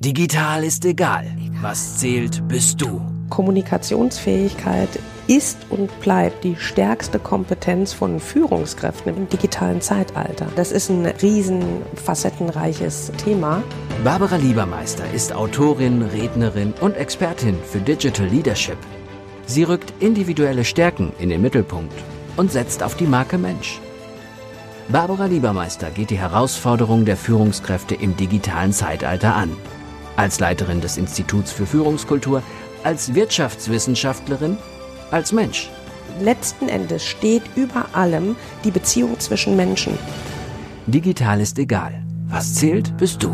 Digital ist egal. Was zählt, bist du. Kommunikationsfähigkeit ist und bleibt die stärkste Kompetenz von Führungskräften im digitalen Zeitalter. Das ist ein riesen facettenreiches Thema. Barbara Liebermeister ist Autorin, Rednerin und Expertin für Digital Leadership. Sie rückt individuelle Stärken in den Mittelpunkt und setzt auf die Marke Mensch. Barbara Liebermeister geht die Herausforderung der Führungskräfte im digitalen Zeitalter an. Als Leiterin des Instituts für Führungskultur, als Wirtschaftswissenschaftlerin, als Mensch. Letzten Endes steht über allem die Beziehung zwischen Menschen. Digital ist egal. Was zählt, bist du.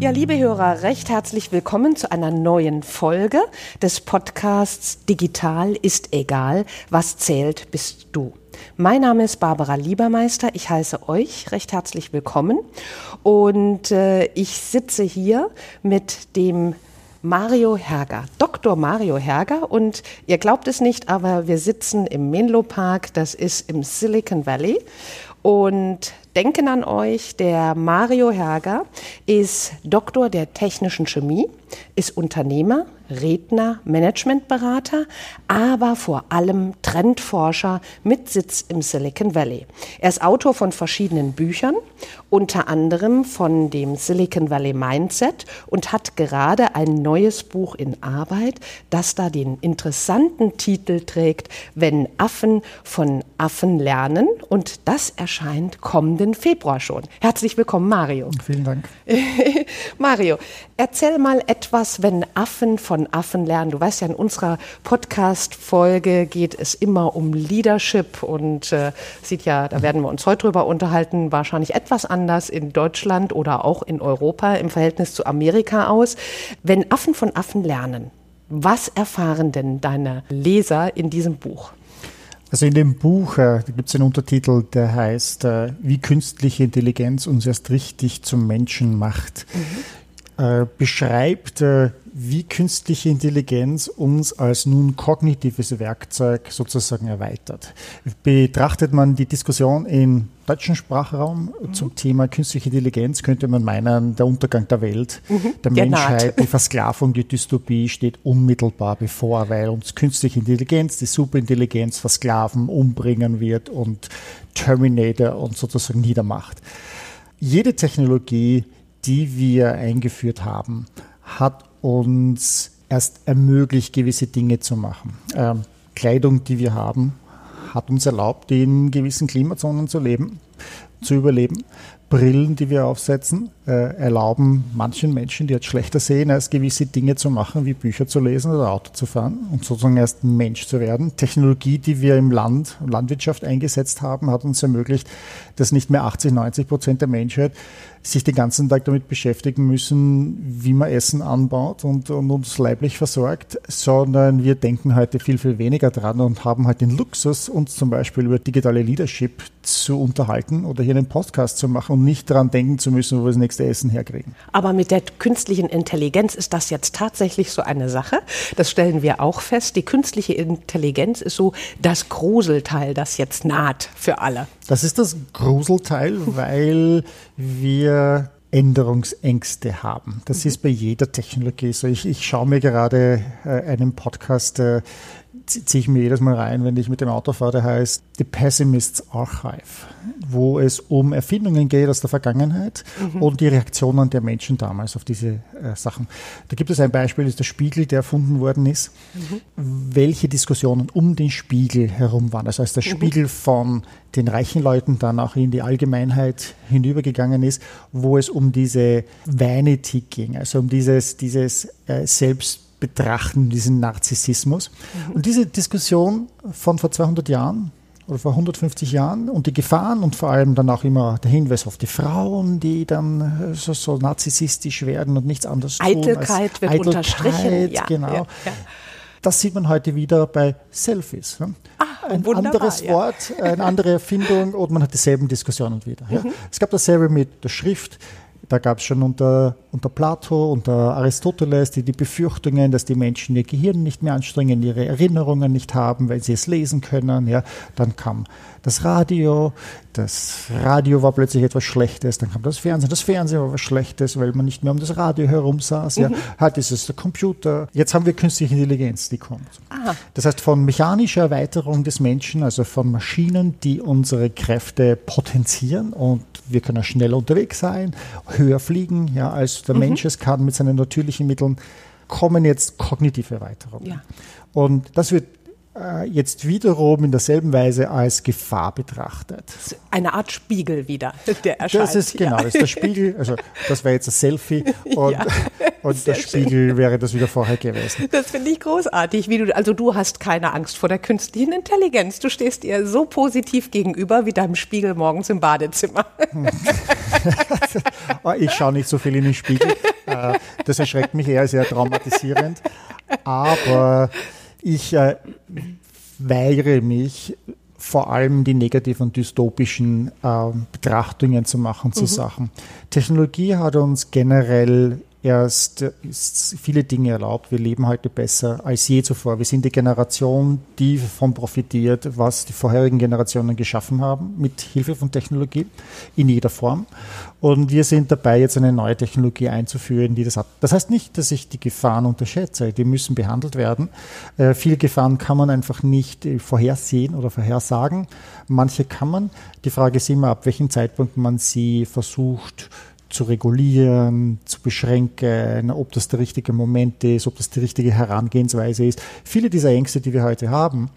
Ja, liebe Hörer, recht herzlich willkommen zu einer neuen Folge des Podcasts Digital ist egal. Was zählt, bist du. Mein Name ist Barbara Liebermeister. Ich heiße euch recht herzlich willkommen. Und äh, ich sitze hier mit dem Mario Herger, Dr. Mario Herger. Und ihr glaubt es nicht, aber wir sitzen im Menlo Park, das ist im Silicon Valley. Und denken an euch, der Mario Herger ist Doktor der technischen Chemie, ist Unternehmer, Redner, Managementberater, aber vor allem Trendforscher mit Sitz im Silicon Valley. Er ist Autor von verschiedenen Büchern, unter anderem von dem Silicon Valley Mindset und hat gerade ein neues Buch in Arbeit, das da den interessanten Titel trägt, Wenn Affen von Affen lernen. Und das erscheint kommenden Februar schon. Herzlich willkommen, Mario. Vielen Dank. Mario, erzähl mal etwas, wenn Affen von Affen lernen. Du weißt ja, in unserer Podcast-Folge geht es immer um Leadership und äh, sieht ja, da werden wir uns heute drüber unterhalten, wahrscheinlich etwas anders in Deutschland oder auch in Europa im Verhältnis zu Amerika aus. Wenn Affen von Affen lernen, was erfahren denn deine Leser in diesem Buch? Also in dem Buch äh, gibt es einen Untertitel, der heißt, äh, wie künstliche Intelligenz uns erst richtig zum Menschen macht. Mhm. Äh, beschreibt äh, wie künstliche Intelligenz uns als nun kognitives Werkzeug sozusagen erweitert. Betrachtet man die Diskussion im deutschen Sprachraum mhm. zum Thema künstliche Intelligenz, könnte man meinen, der Untergang der Welt, mhm. der Genat. Menschheit, die Versklavung, die Dystopie steht unmittelbar bevor, weil uns künstliche Intelligenz, die Superintelligenz versklaven, umbringen wird und Terminator und sozusagen niedermacht. Jede Technologie, die wir eingeführt haben, hat uns erst ermöglicht, gewisse Dinge zu machen. Ähm, Kleidung, die wir haben, hat uns erlaubt, in gewissen Klimazonen zu leben, zu überleben. Brillen, die wir aufsetzen, äh, erlauben manchen Menschen, die jetzt schlechter sehen, als gewisse Dinge zu machen, wie Bücher zu lesen oder Auto zu fahren und sozusagen erst Mensch zu werden. Technologie, die wir im Land, Landwirtschaft eingesetzt haben, hat uns ermöglicht, dass nicht mehr 80, 90 Prozent der Menschheit sich den ganzen Tag damit beschäftigen müssen, wie man Essen anbaut und, und, uns leiblich versorgt, sondern wir denken heute viel, viel weniger dran und haben halt den Luxus, uns zum Beispiel über digitale Leadership zu unterhalten oder hier einen Podcast zu machen und nicht daran denken zu müssen, wo wir das nächste Essen herkriegen. Aber mit der künstlichen Intelligenz ist das jetzt tatsächlich so eine Sache. Das stellen wir auch fest. Die künstliche Intelligenz ist so das Gruselteil, das jetzt naht für alle. Das ist das Gruselteil, weil wir Änderungsängste haben. Das mhm. ist bei jeder Technologie so. Ich, ich schaue mir gerade äh, einen Podcast äh, ziehe ich mir jedes Mal rein, wenn ich mit dem Auto fahre, der heißt The Pessimist's Archive, wo es um Erfindungen geht aus der Vergangenheit mhm. und die Reaktionen der Menschen damals auf diese äh, Sachen. Da gibt es ein Beispiel, das ist der Spiegel, der erfunden worden ist. Mhm. Welche Diskussionen um den Spiegel herum waren. Also als der mhm. Spiegel von den reichen Leuten dann auch in die Allgemeinheit hinübergegangen ist, wo es um diese Vanity ging, also um dieses, dieses äh, Selbst betrachten, diesen Narzissmus. Mhm. Und diese Diskussion von vor 200 Jahren oder vor 150 Jahren und die Gefahren und vor allem dann auch immer der Hinweis auf die Frauen, die dann äh, so, so narzisstisch werden und nichts anderes tun. Eitelkeit wird Eitelkeit, unterstrichen. Ja, genau. Ja, ja. Das sieht man heute wieder bei Selfies. Ah, ein anderes ja. Wort, eine andere Erfindung und man hat dieselben Diskussionen wieder. Mhm. Es gab dasselbe mit der Schrift Da gab es schon unter, unter Plato, unter Aristoteles die, die Befürchtungen, dass die Menschen ihr Gehirn nicht mehr anstrengen, ihre Erinnerungen nicht haben, weil sie es lesen können. Ja. Dann kam das Radio, das Radio war plötzlich etwas Schlechtes, dann kam das Fernsehen, das Fernsehen war was Schlechtes, weil man nicht mehr um das Radio herum saß. Ja. Mhm. Heute ist es der Computer. Jetzt haben wir künstliche Intelligenz, die kommt. Aha. Das heißt, von mechanischer Erweiterung des Menschen, also von Maschinen, die unsere Kräfte potenzieren und wir können schneller unterwegs sein, höher fliegen, ja, als der mhm. Mensch es kann mit seinen natürlichen Mitteln, kommen jetzt kognitive Erweiterungen. Ja. Und das wird jetzt wiederum in derselben Weise als Gefahr betrachtet. Eine Art Spiegel wieder, der erscheint. Das ist genau, das ist der Spiegel, also das wäre jetzt ein Selfie und, ja, und der Spiegel schön. wäre das wieder vorher gewesen. Das finde ich großartig, wie du, also du hast keine Angst vor der künstlichen Intelligenz. Du stehst ihr so positiv gegenüber wie deinem Spiegel morgens im Badezimmer. ich schaue nicht so viel in den Spiegel. Äh, das erschreckt mich eher sehr traumatisierend. Aber ich äh, weigere mich, vor allem die negativen und dystopischen äh, Betrachtungen zu machen zu mhm. Sachen. Technologie hat uns generell erst viele Dinge erlaubt. Wir leben heute besser als je zuvor. Wir sind die Generation, die davon profitiert, was die vorherigen Generationen geschaffen haben, mit Hilfe von Technologie in jeder Form. Und wir sind dabei, jetzt eine neue Technologie einzuführen, die das hat. Das heißt nicht, dass ich die Gefahren unterschätze. Die müssen behandelt werden. Äh, viele Gefahren kann man einfach nicht äh, vorhersehen oder vorhersagen. Manche kann man. Die Frage ist immer, ab welchem Zeitpunkt man sie versucht, zu regulieren, zu beschränken, ob das der richtige Moment ist, ob das die richtige Herangehensweise ist. Viele dieser Ängste, die wir heute haben,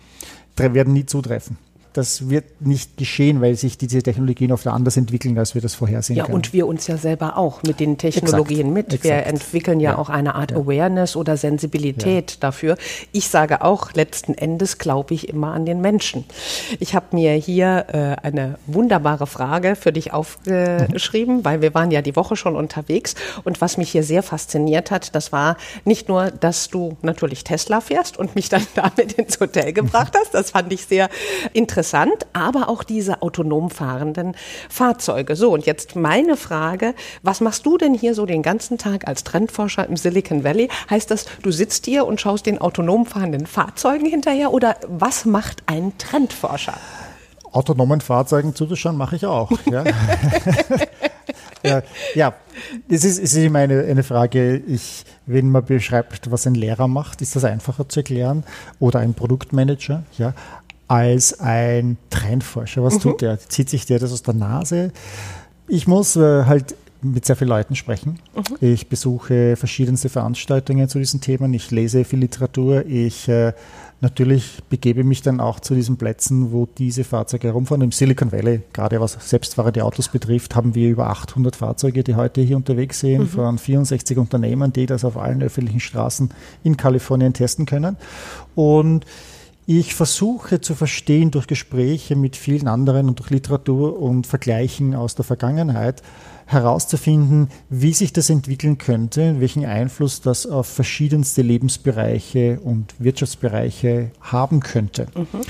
werden nie zutreffen das wird nicht geschehen, weil sich diese Technologien oft anders entwickeln, als wir das vorhersehen ja, können. und wir uns ja selber auch mit den Technologien Exakt. mit. Exakt. Wir entwickeln ja, ja, auch eine Art ja. Awareness oder Sensibilität dafür. Ich sage auch, letzten Endes glaube ich immer an den Menschen. Ich habe mir hier äh, eine wunderbare Frage für dich aufgeschrieben, mhm. weil wir waren ja die Woche schon unterwegs. Und was mich hier sehr fasziniert hat, das war nicht nur, dass du natürlich Tesla fährst und mich dann damit ins Hotel gebracht hast. Das fand ich sehr interessant interessant, aber auch diese autonom fahrenden Fahrzeuge. So, und jetzt meine Frage, was machst du denn hier so den ganzen Tag als Trendforscher im Silicon Valley? Heißt das, du sitzt hier und schaust den autonom fahrenden Fahrzeugen hinterher oder was macht ein Trendforscher? Autonomen Fahrzeugen zuzuschauen mache ich auch. Ja. ja, ja, es ist, es ist immer eine, eine Frage, ich, wenn man beschreibt, was ein Lehrer macht, ist das einfacher zu erklären oder ein Produktmanager. Ja als ein Trendforscher. Was mhm. tut der? Zieht sich der das aus der Nase? Ich muss äh, halt mit sehr vielen Leuten sprechen. Mhm. Ich besuche verschiedenste Veranstaltungen zu diesen Themen. Ich lese viel Literatur. Ich äh, natürlich begebe mich dann auch zu diesen Plätzen, wo diese Fahrzeuge herumfahren. Im Silicon Valley, gerade was selbstfahrende Autos betrifft, haben wir über 800 Fahrzeuge, die heute hier unterwegs sind, mhm. von 64 Unternehmen, die das auf allen öffentlichen Straßen in Kalifornien testen können. Und ich versuche zu verstehen durch Gespräche mit vielen anderen und durch Literatur und Vergleichen aus der Vergangenheit herauszufinden, wie sich das entwickeln könnte, welchen Einfluss das auf verschiedenste Lebensbereiche und Wirtschaftsbereiche haben könnte. Mhm.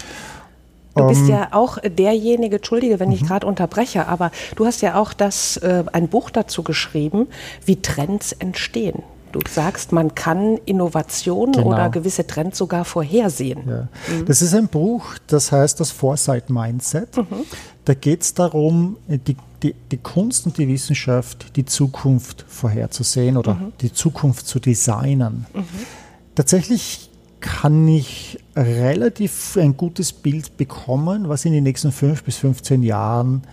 Du bist ähm, ja auch derjenige, entschuldige, wenn ich mhm. gerade unterbreche, aber du hast ja auch das, äh, ein Buch dazu geschrieben, wie Trends entstehen. Du sagst, man kann Innovationen genau. oder gewisse Trends sogar vorhersehen. Ja. Mhm. Das ist ein Buch, das heißt das Foresight Mindset. Mhm. Da geht es darum, die, die, die, Kunst und die Wissenschaft, die Zukunft vorherzusehen oder mhm. die Zukunft zu designen. Mhm. Tatsächlich kann ich relativ ein gutes Bild bekommen, was in den nächsten fünf bis 15 Jahren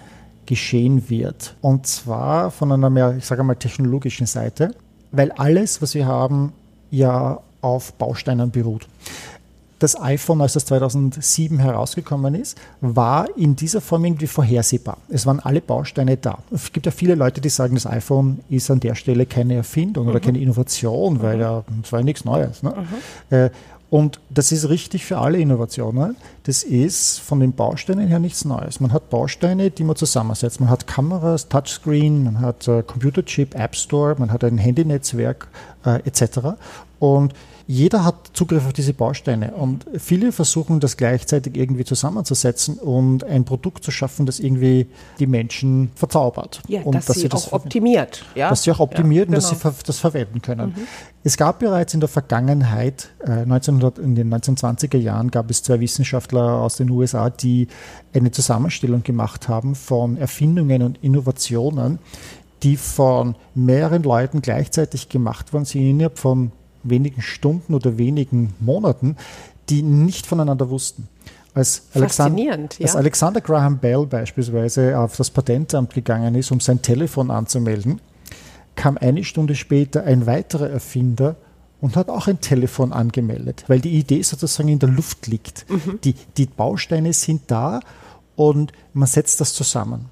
geschehen wird. Und zwar von einer mehr, ich sage mal, technologischen Seite weil alles, was wir haben, ja auf Bausteinen beruht. Das iPhone, als das 2007 herausgekommen ist, war in dieser Form irgendwie vorhersehbar. Es waren alle Bausteine da. Es gibt ja viele Leute, die sagen, das iPhone ist an der Stelle keine Erfindung mhm. oder keine Innovation, weil ja, es war ja nichts Neues. Ne? Mhm. Und das ist richtig für alle Innovationen. Das ist von den Bausteinen her nichts Neues. Man hat Bausteine, die man zusammensetzt. Man hat Kameras, Touchscreen, man hat äh, Computerchip, App Store, man hat ein Handynetzwerk äh, etc. Und jeder hat Zugriff auf diese Bausteine und viele versuchen das gleichzeitig irgendwie zusammenzusetzen und ein Produkt zu schaffen, das irgendwie die Menschen verzaubert. Ja, und dass, dass sie, das auch optimiert. Ja? Dass sie auch optimiert ja, genau. und dass sie genau. das verwenden können. Mhm. Es gab bereits in der Vergangenheit, äh, 1900, in den 1920er Jahren, gab es zwei Wissenschaftler aus den USA, die eine Zusammenstellung gemacht haben von Erfindungen und Innovationen, die von mehreren Leuten gleichzeitig gemacht worden sind, innerhalb von wenigen Stunden oder wenigen Monaten, die nicht voneinander wussten. Als Alexander, ja. als Alexander Graham Bell beispielsweise auf das Patentamt gegangen ist, um sein Telefon anzumelden, kam eine Stunde später ein weiterer Erfinder und hat auch ein Telefon angemeldet, weil die Idee sozusagen in der Luft liegt. Mhm. Die, die Bausteine sind da und man setzt das zusammen.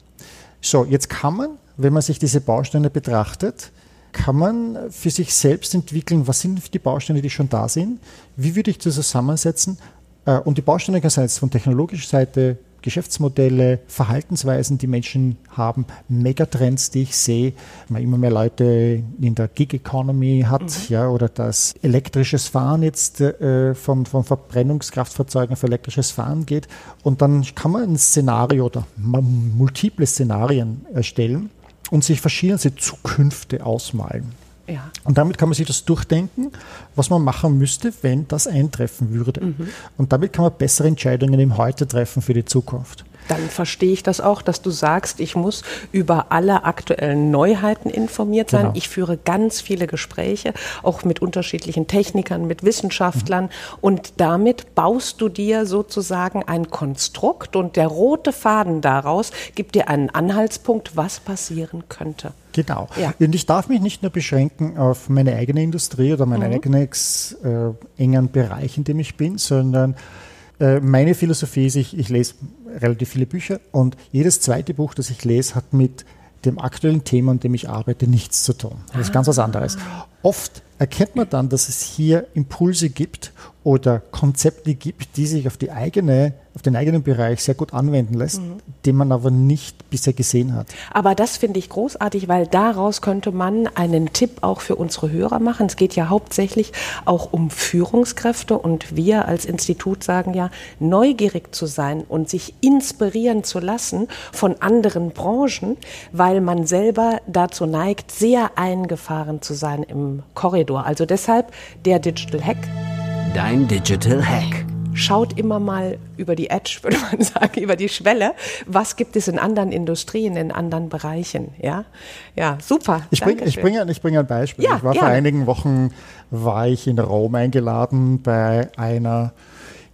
So, jetzt kann man, wenn man sich diese Bausteine betrachtet, kann man für sich selbst entwickeln, was sind die Bausteine, die schon da sind, wie würde ich das zusammensetzen. Äh, und die Bausteine kann sein von technologischer Seite, Geschäftsmodelle, Verhaltensweisen, die Menschen haben, Megatrends, die ich sehe, man immer mehr Leute in der Gig Economy hat, mhm. ja, oder das elektrisches Fahren jetzt äh, von, von Verbrennungskraftfahrzeugen auf elektrisches Fahren geht. Und dann kann man ein Szenario oder multiple Szenarien erstellen und sich verschiedene Zukünfte ausmalen. Ja. Und damit kann man sich das durchdenken, was man machen müsste, wenn das eintreffen würde. Mhm. Und damit kann man bessere Entscheidungen im Heute treffen für die Zukunft dann verstehe ich das auch, dass du sagst, ich muss über alle aktuellen Neuheiten informiert sein. Genau. Ich führe ganz viele Gespräche, auch mit unterschiedlichen Technikern, mit Wissenschaftlern. Mhm. Und damit baust du dir sozusagen ein Konstrukt und der rote Faden daraus gibt dir einen Anhaltspunkt, was passieren könnte. Genau. Ja. Und ich darf mich nicht nur beschränken auf meine eigene Industrie oder meinen mhm. eigenen äh, engen Bereich, in dem ich bin, sondern äh, meine Philosophie ist, ich, ich lese relativ viele Bücher und jedes zweite Buch, das ich lese, hat mit dem aktuellen Thema, an dem ich arbeite, nichts zu tun. Das ist ganz was anderes. Oft erkennt man dann, dass es hier Impulse gibt oder Konzepte gibt, die sich auf, die eigene, auf den eigenen Bereich sehr gut anwenden lässt, mhm. den man aber nicht bisher gesehen hat. Aber das finde ich großartig, weil daraus könnte man einen Tipp auch für unsere Hörer machen. Es geht ja hauptsächlich auch um Führungskräfte und wir als Institut sagen ja, neugierig zu sein und sich inspirieren zu lassen von anderen Branchen, weil man selber dazu neigt, sehr eingefahren zu sein im Korridor. Also deshalb der Digital Hack Dein Digital Hack. Schaut immer mal über die Edge, würde man sagen, über die Schwelle. Was gibt es in anderen Industrien, in anderen Bereichen? Ja, ja super. Ich bringe ich bring, ich bring ein Beispiel. Ja, ich war gerne. vor einigen Wochen war ich in Rom eingeladen bei einer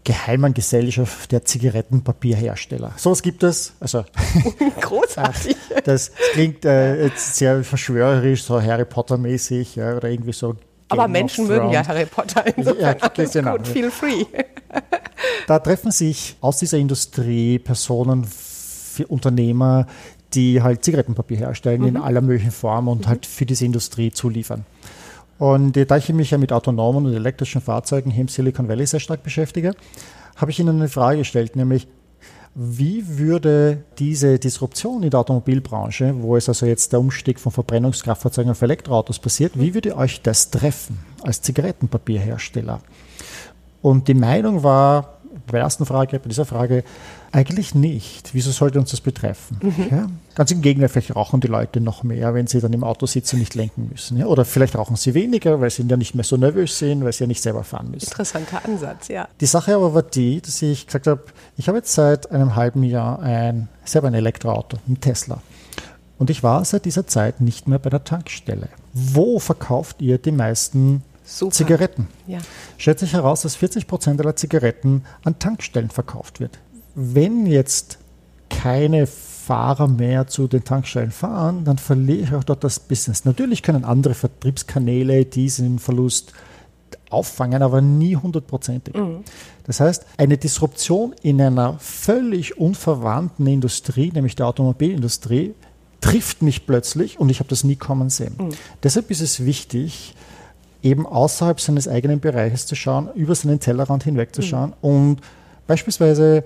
geheimen Gesellschaft der Zigarettenpapierhersteller. Sowas gibt es. Also, Großartig. das klingt äh, sehr verschwörerisch, so Harry Potter-mäßig ja, oder irgendwie so aber Menschen mögen ja Harry Potter, insofern ja, alles genau. gut, feel free. Da treffen sich aus dieser Industrie Personen, Unternehmer, die halt Zigarettenpapier herstellen mhm. in aller möglichen Form und mhm. halt für diese Industrie zuliefern. Und da ich mich ja mit autonomen und elektrischen Fahrzeugen hier im Silicon Valley sehr stark beschäftige, habe ich Ihnen eine Frage gestellt, nämlich wie würde diese Disruption in der Automobilbranche, wo es also jetzt der Umstieg von Verbrennungskraftfahrzeugen auf Elektroautos passiert, wie würde euch das treffen als Zigarettenpapierhersteller? Und die Meinung war bei der ersten Frage, bei dieser Frage, eigentlich nicht. Wieso sollte uns das betreffen? Mhm. Ja? Ganz im Gegenteil, vielleicht rauchen die Leute noch mehr, wenn sie dann im Auto sitzen und nicht lenken müssen. Ja? Oder vielleicht rauchen sie weniger, weil sie ja nicht mehr so nervös sind, weil sie ja nicht selber fahren müssen. Interessanter Ansatz, ja. Die Sache aber war die, dass ich gesagt habe, ich habe jetzt seit einem halben Jahr ein, selber ein Elektroauto, ein Tesla. Und ich war seit dieser Zeit nicht mehr bei der Tankstelle. Wo verkauft ihr die meisten Super. Zigaretten. Ja. Stellt sich heraus, dass 40 Prozent aller Zigaretten an Tankstellen verkauft wird. Wenn jetzt keine Fahrer mehr zu den Tankstellen fahren, dann verliere ich auch dort das Business. Natürlich können andere Vertriebskanäle diesen Verlust auffangen, aber nie hundertprozentig. Mhm. Das heißt, eine Disruption in einer völlig unverwandten Industrie, nämlich der Automobilindustrie, trifft mich plötzlich und ich habe das nie kommen sehen. Mhm. Deshalb ist es wichtig, eben außerhalb seines eigenen Bereiches zu schauen, über seinen Tellerrand hinwegzuschauen mhm. und beispielsweise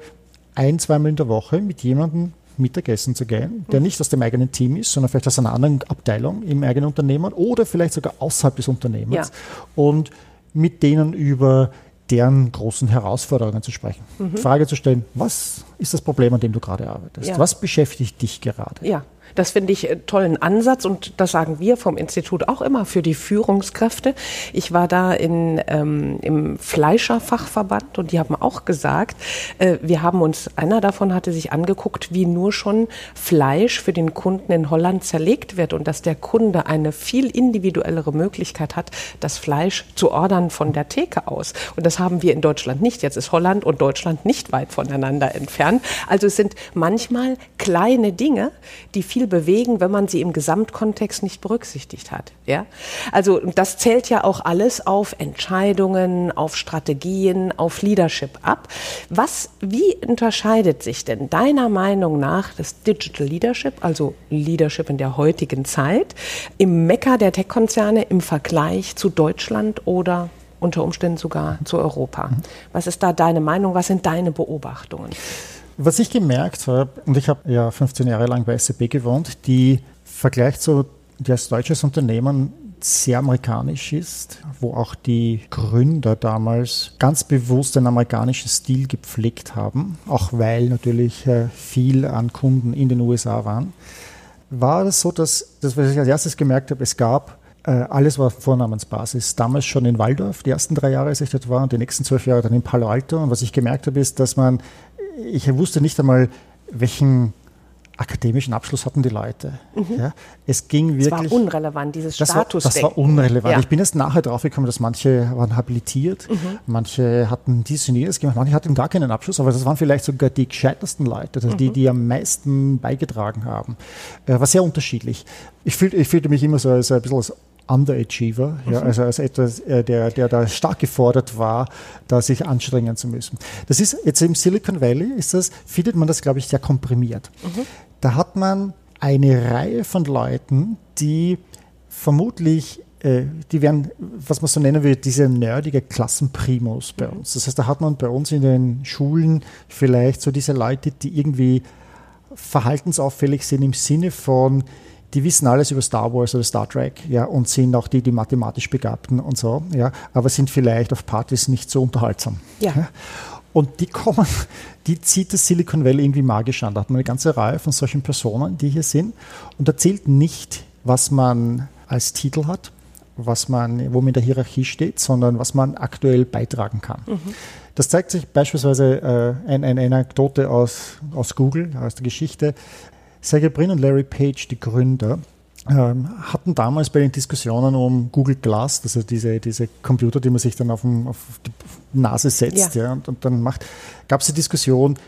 ein, zweimal in der Woche mit jemandem Mittagessen zu gehen, der mhm. nicht aus dem eigenen Team ist, sondern vielleicht aus einer anderen Abteilung im eigenen Unternehmen oder vielleicht sogar außerhalb des Unternehmens ja. und mit denen über deren großen Herausforderungen zu sprechen. Mhm. Frage zu stellen, was ist das Problem, an dem du gerade arbeitest? Ja. Was beschäftigt dich gerade? Ja. Das finde ich äh, tollen Ansatz und das sagen wir vom Institut auch immer für die Führungskräfte. Ich war da in, ähm, im Fleischerfachverband und die haben auch gesagt, äh, wir haben uns, einer davon hatte sich angeguckt, wie nur schon Fleisch für den Kunden in Holland zerlegt wird und dass der Kunde eine viel individuellere Möglichkeit hat, das Fleisch zu ordern von der Theke aus. Und das haben wir in Deutschland nicht. Jetzt ist Holland und Deutschland nicht weit voneinander entfernt. Also es sind manchmal kleine Dinge, die viel bewegen, wenn man sie im Gesamtkontext nicht berücksichtigt hat. Ja? Also das zählt ja auch alles auf Entscheidungen, auf Strategien, auf Leadership ab. Was, wie unterscheidet sich denn deiner Meinung nach das Digital Leadership, also Leadership in der heutigen Zeit, im Mekka der Tech-Konzerne im Vergleich zu Deutschland oder unter Umständen sogar zu Europa? Was ist da deine Meinung? Was sind deine Beobachtungen? Was ich gemerkt habe, und ich habe ja 15 Jahre lang bei SAP gewohnt, die Vergleich zu, die als deutsches Unternehmen sehr amerikanisch ist, wo auch die Gründer damals ganz bewusst einen amerikanischen Stil gepflegt haben, auch weil natürlich äh, viel an Kunden in den USA waren, war es so, dass, das, was ich als erstes gemerkt habe, es gab äh, alles war Vornamensbasis. Damals schon in Waldorf, die ersten drei Jahre, als ich dort war, und die nächsten zwölf Jahre dann in Palo Alto. Und was ich gemerkt habe, ist, dass man ich wusste nicht einmal, welchen akademischen Abschluss hatten die Leute. Mhm. Ja, es ging wirklich. Das war unrelevant, dieses das Status. War, das war unrelevant. Ja. Ich bin erst nachher drauf gekommen, dass manche waren habilitiert, mhm. manche hatten dies und jenes gemacht, manche hatten gar keinen Abschluss, aber das waren vielleicht sogar die gescheitersten Leute, also mhm. die, die am meisten beigetragen haben. Äh, war sehr unterschiedlich. Ich fühlte, ich fühlte mich immer so als ein bisschen als Underachiever, ja, mhm. also als etwas, äh, der, der da stark gefordert war, da sich anstrengen zu müssen. Das ist jetzt im Silicon Valley, ist das, findet man das, glaube ich, sehr komprimiert. Mhm. Da hat man eine Reihe von Leuten, die vermutlich äh, die werden, was man so nennen will, diese nerdige Klassenprimus bei mhm. uns. Das heißt, da hat man bei uns in den Schulen vielleicht so diese Leute, die irgendwie verhaltensauffällig sind im Sinne von, die wissen alles über Star Wars oder Star Trek, ja, und sind auch die, die mathematisch Begabten und so, ja, aber sind vielleicht auf Partys nicht so unterhaltsam. Ja. ja. Und die kommen, die zieht das Silicon Valley irgendwie magisch an. Da hat man eine ganze Reihe von solchen Personen, die hier sind. Und da zählt nicht, was man als Titel hat, was man, wo man in der Hierarchie steht, sondern was man aktuell beitragen kann. Mhm. Das zeigt sich beispielsweise äh, eine, eine Anekdote aus, aus Google, aus der Geschichte. Sergey Brin und Larry Page, die Gründer, ähm, hatten damals bei den Diskussionen um Google Glass, also diese, diese Computer, die man sich dann auf, dem, auf die Nase setzt ja. ja und, und, dann macht, gab es die Diskussion,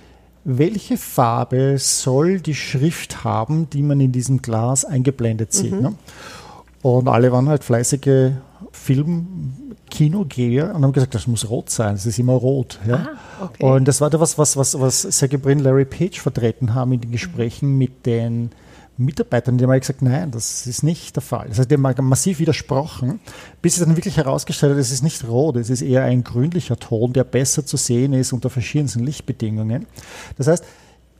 welche Farbe soll die Schrift haben, die man in diesem Glas eingeblendet sieht. Mhm. Ne? Und alle waren halt fleißige Film, Kinogeher und haben gesagt, das muss rot sein, es ist immer rot. Ja? Ah, okay. Und das war da was, was, was, was Sergey Brin, Larry Page vertreten haben in den Gesprächen mhm. mit den Mitarbeitern, die haben gesagt, nein, das ist nicht der Fall. Das heißt, die haben massiv widersprochen, bis sie dann wirklich herausgestellt hat, es ist nicht rot, es ist eher ein grünlicher Ton, der besser zu sehen ist unter verschiedensten Lichtbedingungen. Das heißt,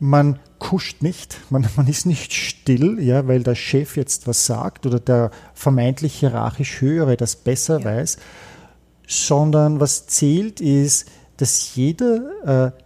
man kuscht nicht, man, man ist nicht still, ja, weil der Chef jetzt was sagt oder der vermeintlich hierarchisch Höhere das besser ja. weiß, sondern was zählt ist, dass jeder äh,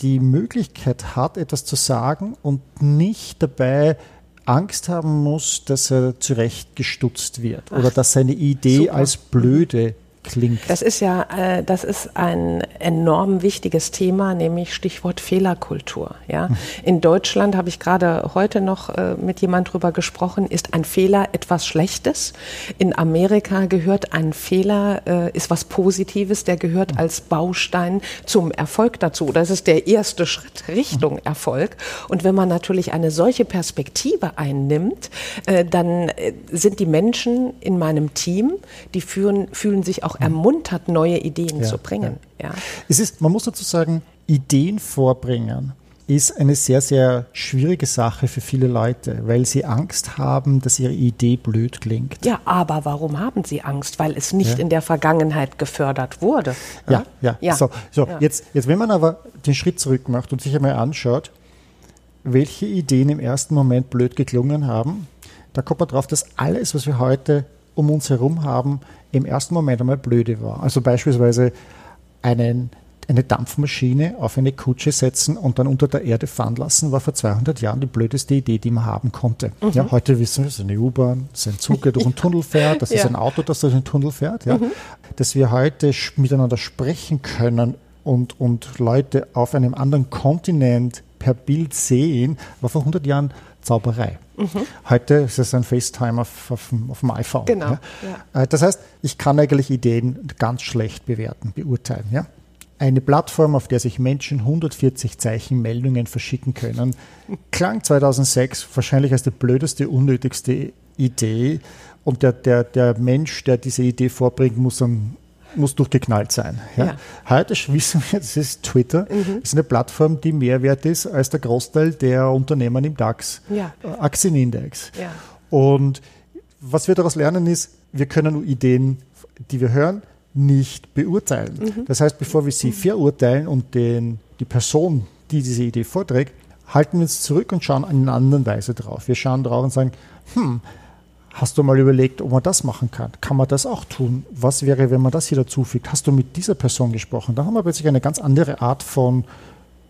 die Möglichkeit hat, etwas zu sagen und nicht dabei Angst haben muss, dass er zurechtgestutzt wird Ach, oder dass seine Idee super. als blöde klingt. Das ist ja, äh, das ist ein enorm wichtiges Thema, nämlich Stichwort Fehlerkultur. Ja, hm. in Deutschland habe ich gerade heute noch äh, mit jemand drüber gesprochen. Ist ein Fehler etwas Schlechtes? In Amerika gehört ein Fehler äh, ist was Positives. Der gehört hm. als Baustein zum Erfolg dazu. Das ist der erste Schritt Richtung hm. Erfolg. Und wenn man natürlich eine solche Perspektive einnimmt, äh, dann äh, sind die Menschen in meinem Team, die fühlen, fühlen sich auch ermuntert, neue Ideen ja, zu bringen. Ja. Es ist, man muss dazu sagen, Ideen vorbringen ist eine sehr, sehr schwierige Sache für viele Leute, weil sie Angst haben, dass ihre Idee blöd klingt. Ja, aber warum haben sie Angst? Weil es nicht ja. in der Vergangenheit gefördert wurde. Ja, ja. ja. So, so ja. Jetzt, jetzt, wenn man aber den Schritt zurück macht und sich einmal anschaut, welche Ideen im ersten Moment blöd geklungen haben, da kommt man drauf, dass alles, was wir heute um uns herum haben, im ersten Moment einmal blöde war. Also beispielsweise einen eine Dampfmaschine auf eine Kutsche setzen und dann unter der Erde fahren lassen, war vor 200 Jahren die blödeste Idee, die man haben konnte. Mhm. Ja, heute wissen wir, es ist eine U-Bahn, es ist ein Zug, der durch einen Tunnel fährt, das ja. ist ein Auto, das durch einen Tunnel fährt. Ja. Mhm. Dass wir heute miteinander sprechen können und, und Leute auf einem anderen Kontinent per Bild sehen, war vor 100 Jahren Zauberei. Mhm. Heute ist es ein FaceTime auf, auf, auf dem iPhone. Genau. Ja. Ja. Äh, das heißt, ich kann eigentlich Ideen ganz schlecht bewerten, beurteilen. Ja? eine Plattform, auf der sich Menschen 140 Zeichen Meldungen verschicken können, klang 2006 wahrscheinlich als die blödeste, unnötigste Idee. Und der, der, der Mensch, der diese Idee vorbringt, muss, um, muss durchgeknallt sein. Ja? Ja. Heute wissen wir, das ist Twitter, mhm. ist eine Plattform, die mehr wert ist als der Großteil der Unternehmen im DAX, ja. Aktienindex. Ja. Und was wir daraus lernen ist, wir können Ideen, die wir hören, nicht beurteilen. Mhm. Das heißt, bevor wir sie verurteilen und den, die Person, die diese Idee vorträgt, halten wir uns zurück und schauen in einer anderen Weise drauf. Wir schauen drauf und sagen, hm, hast du mal überlegt, ob man das machen kann? Kann man das auch tun? Was wäre, wenn man das hier dazufügt? Hast du mit dieser Person gesprochen? Da haben wir plötzlich eine ganz andere Art von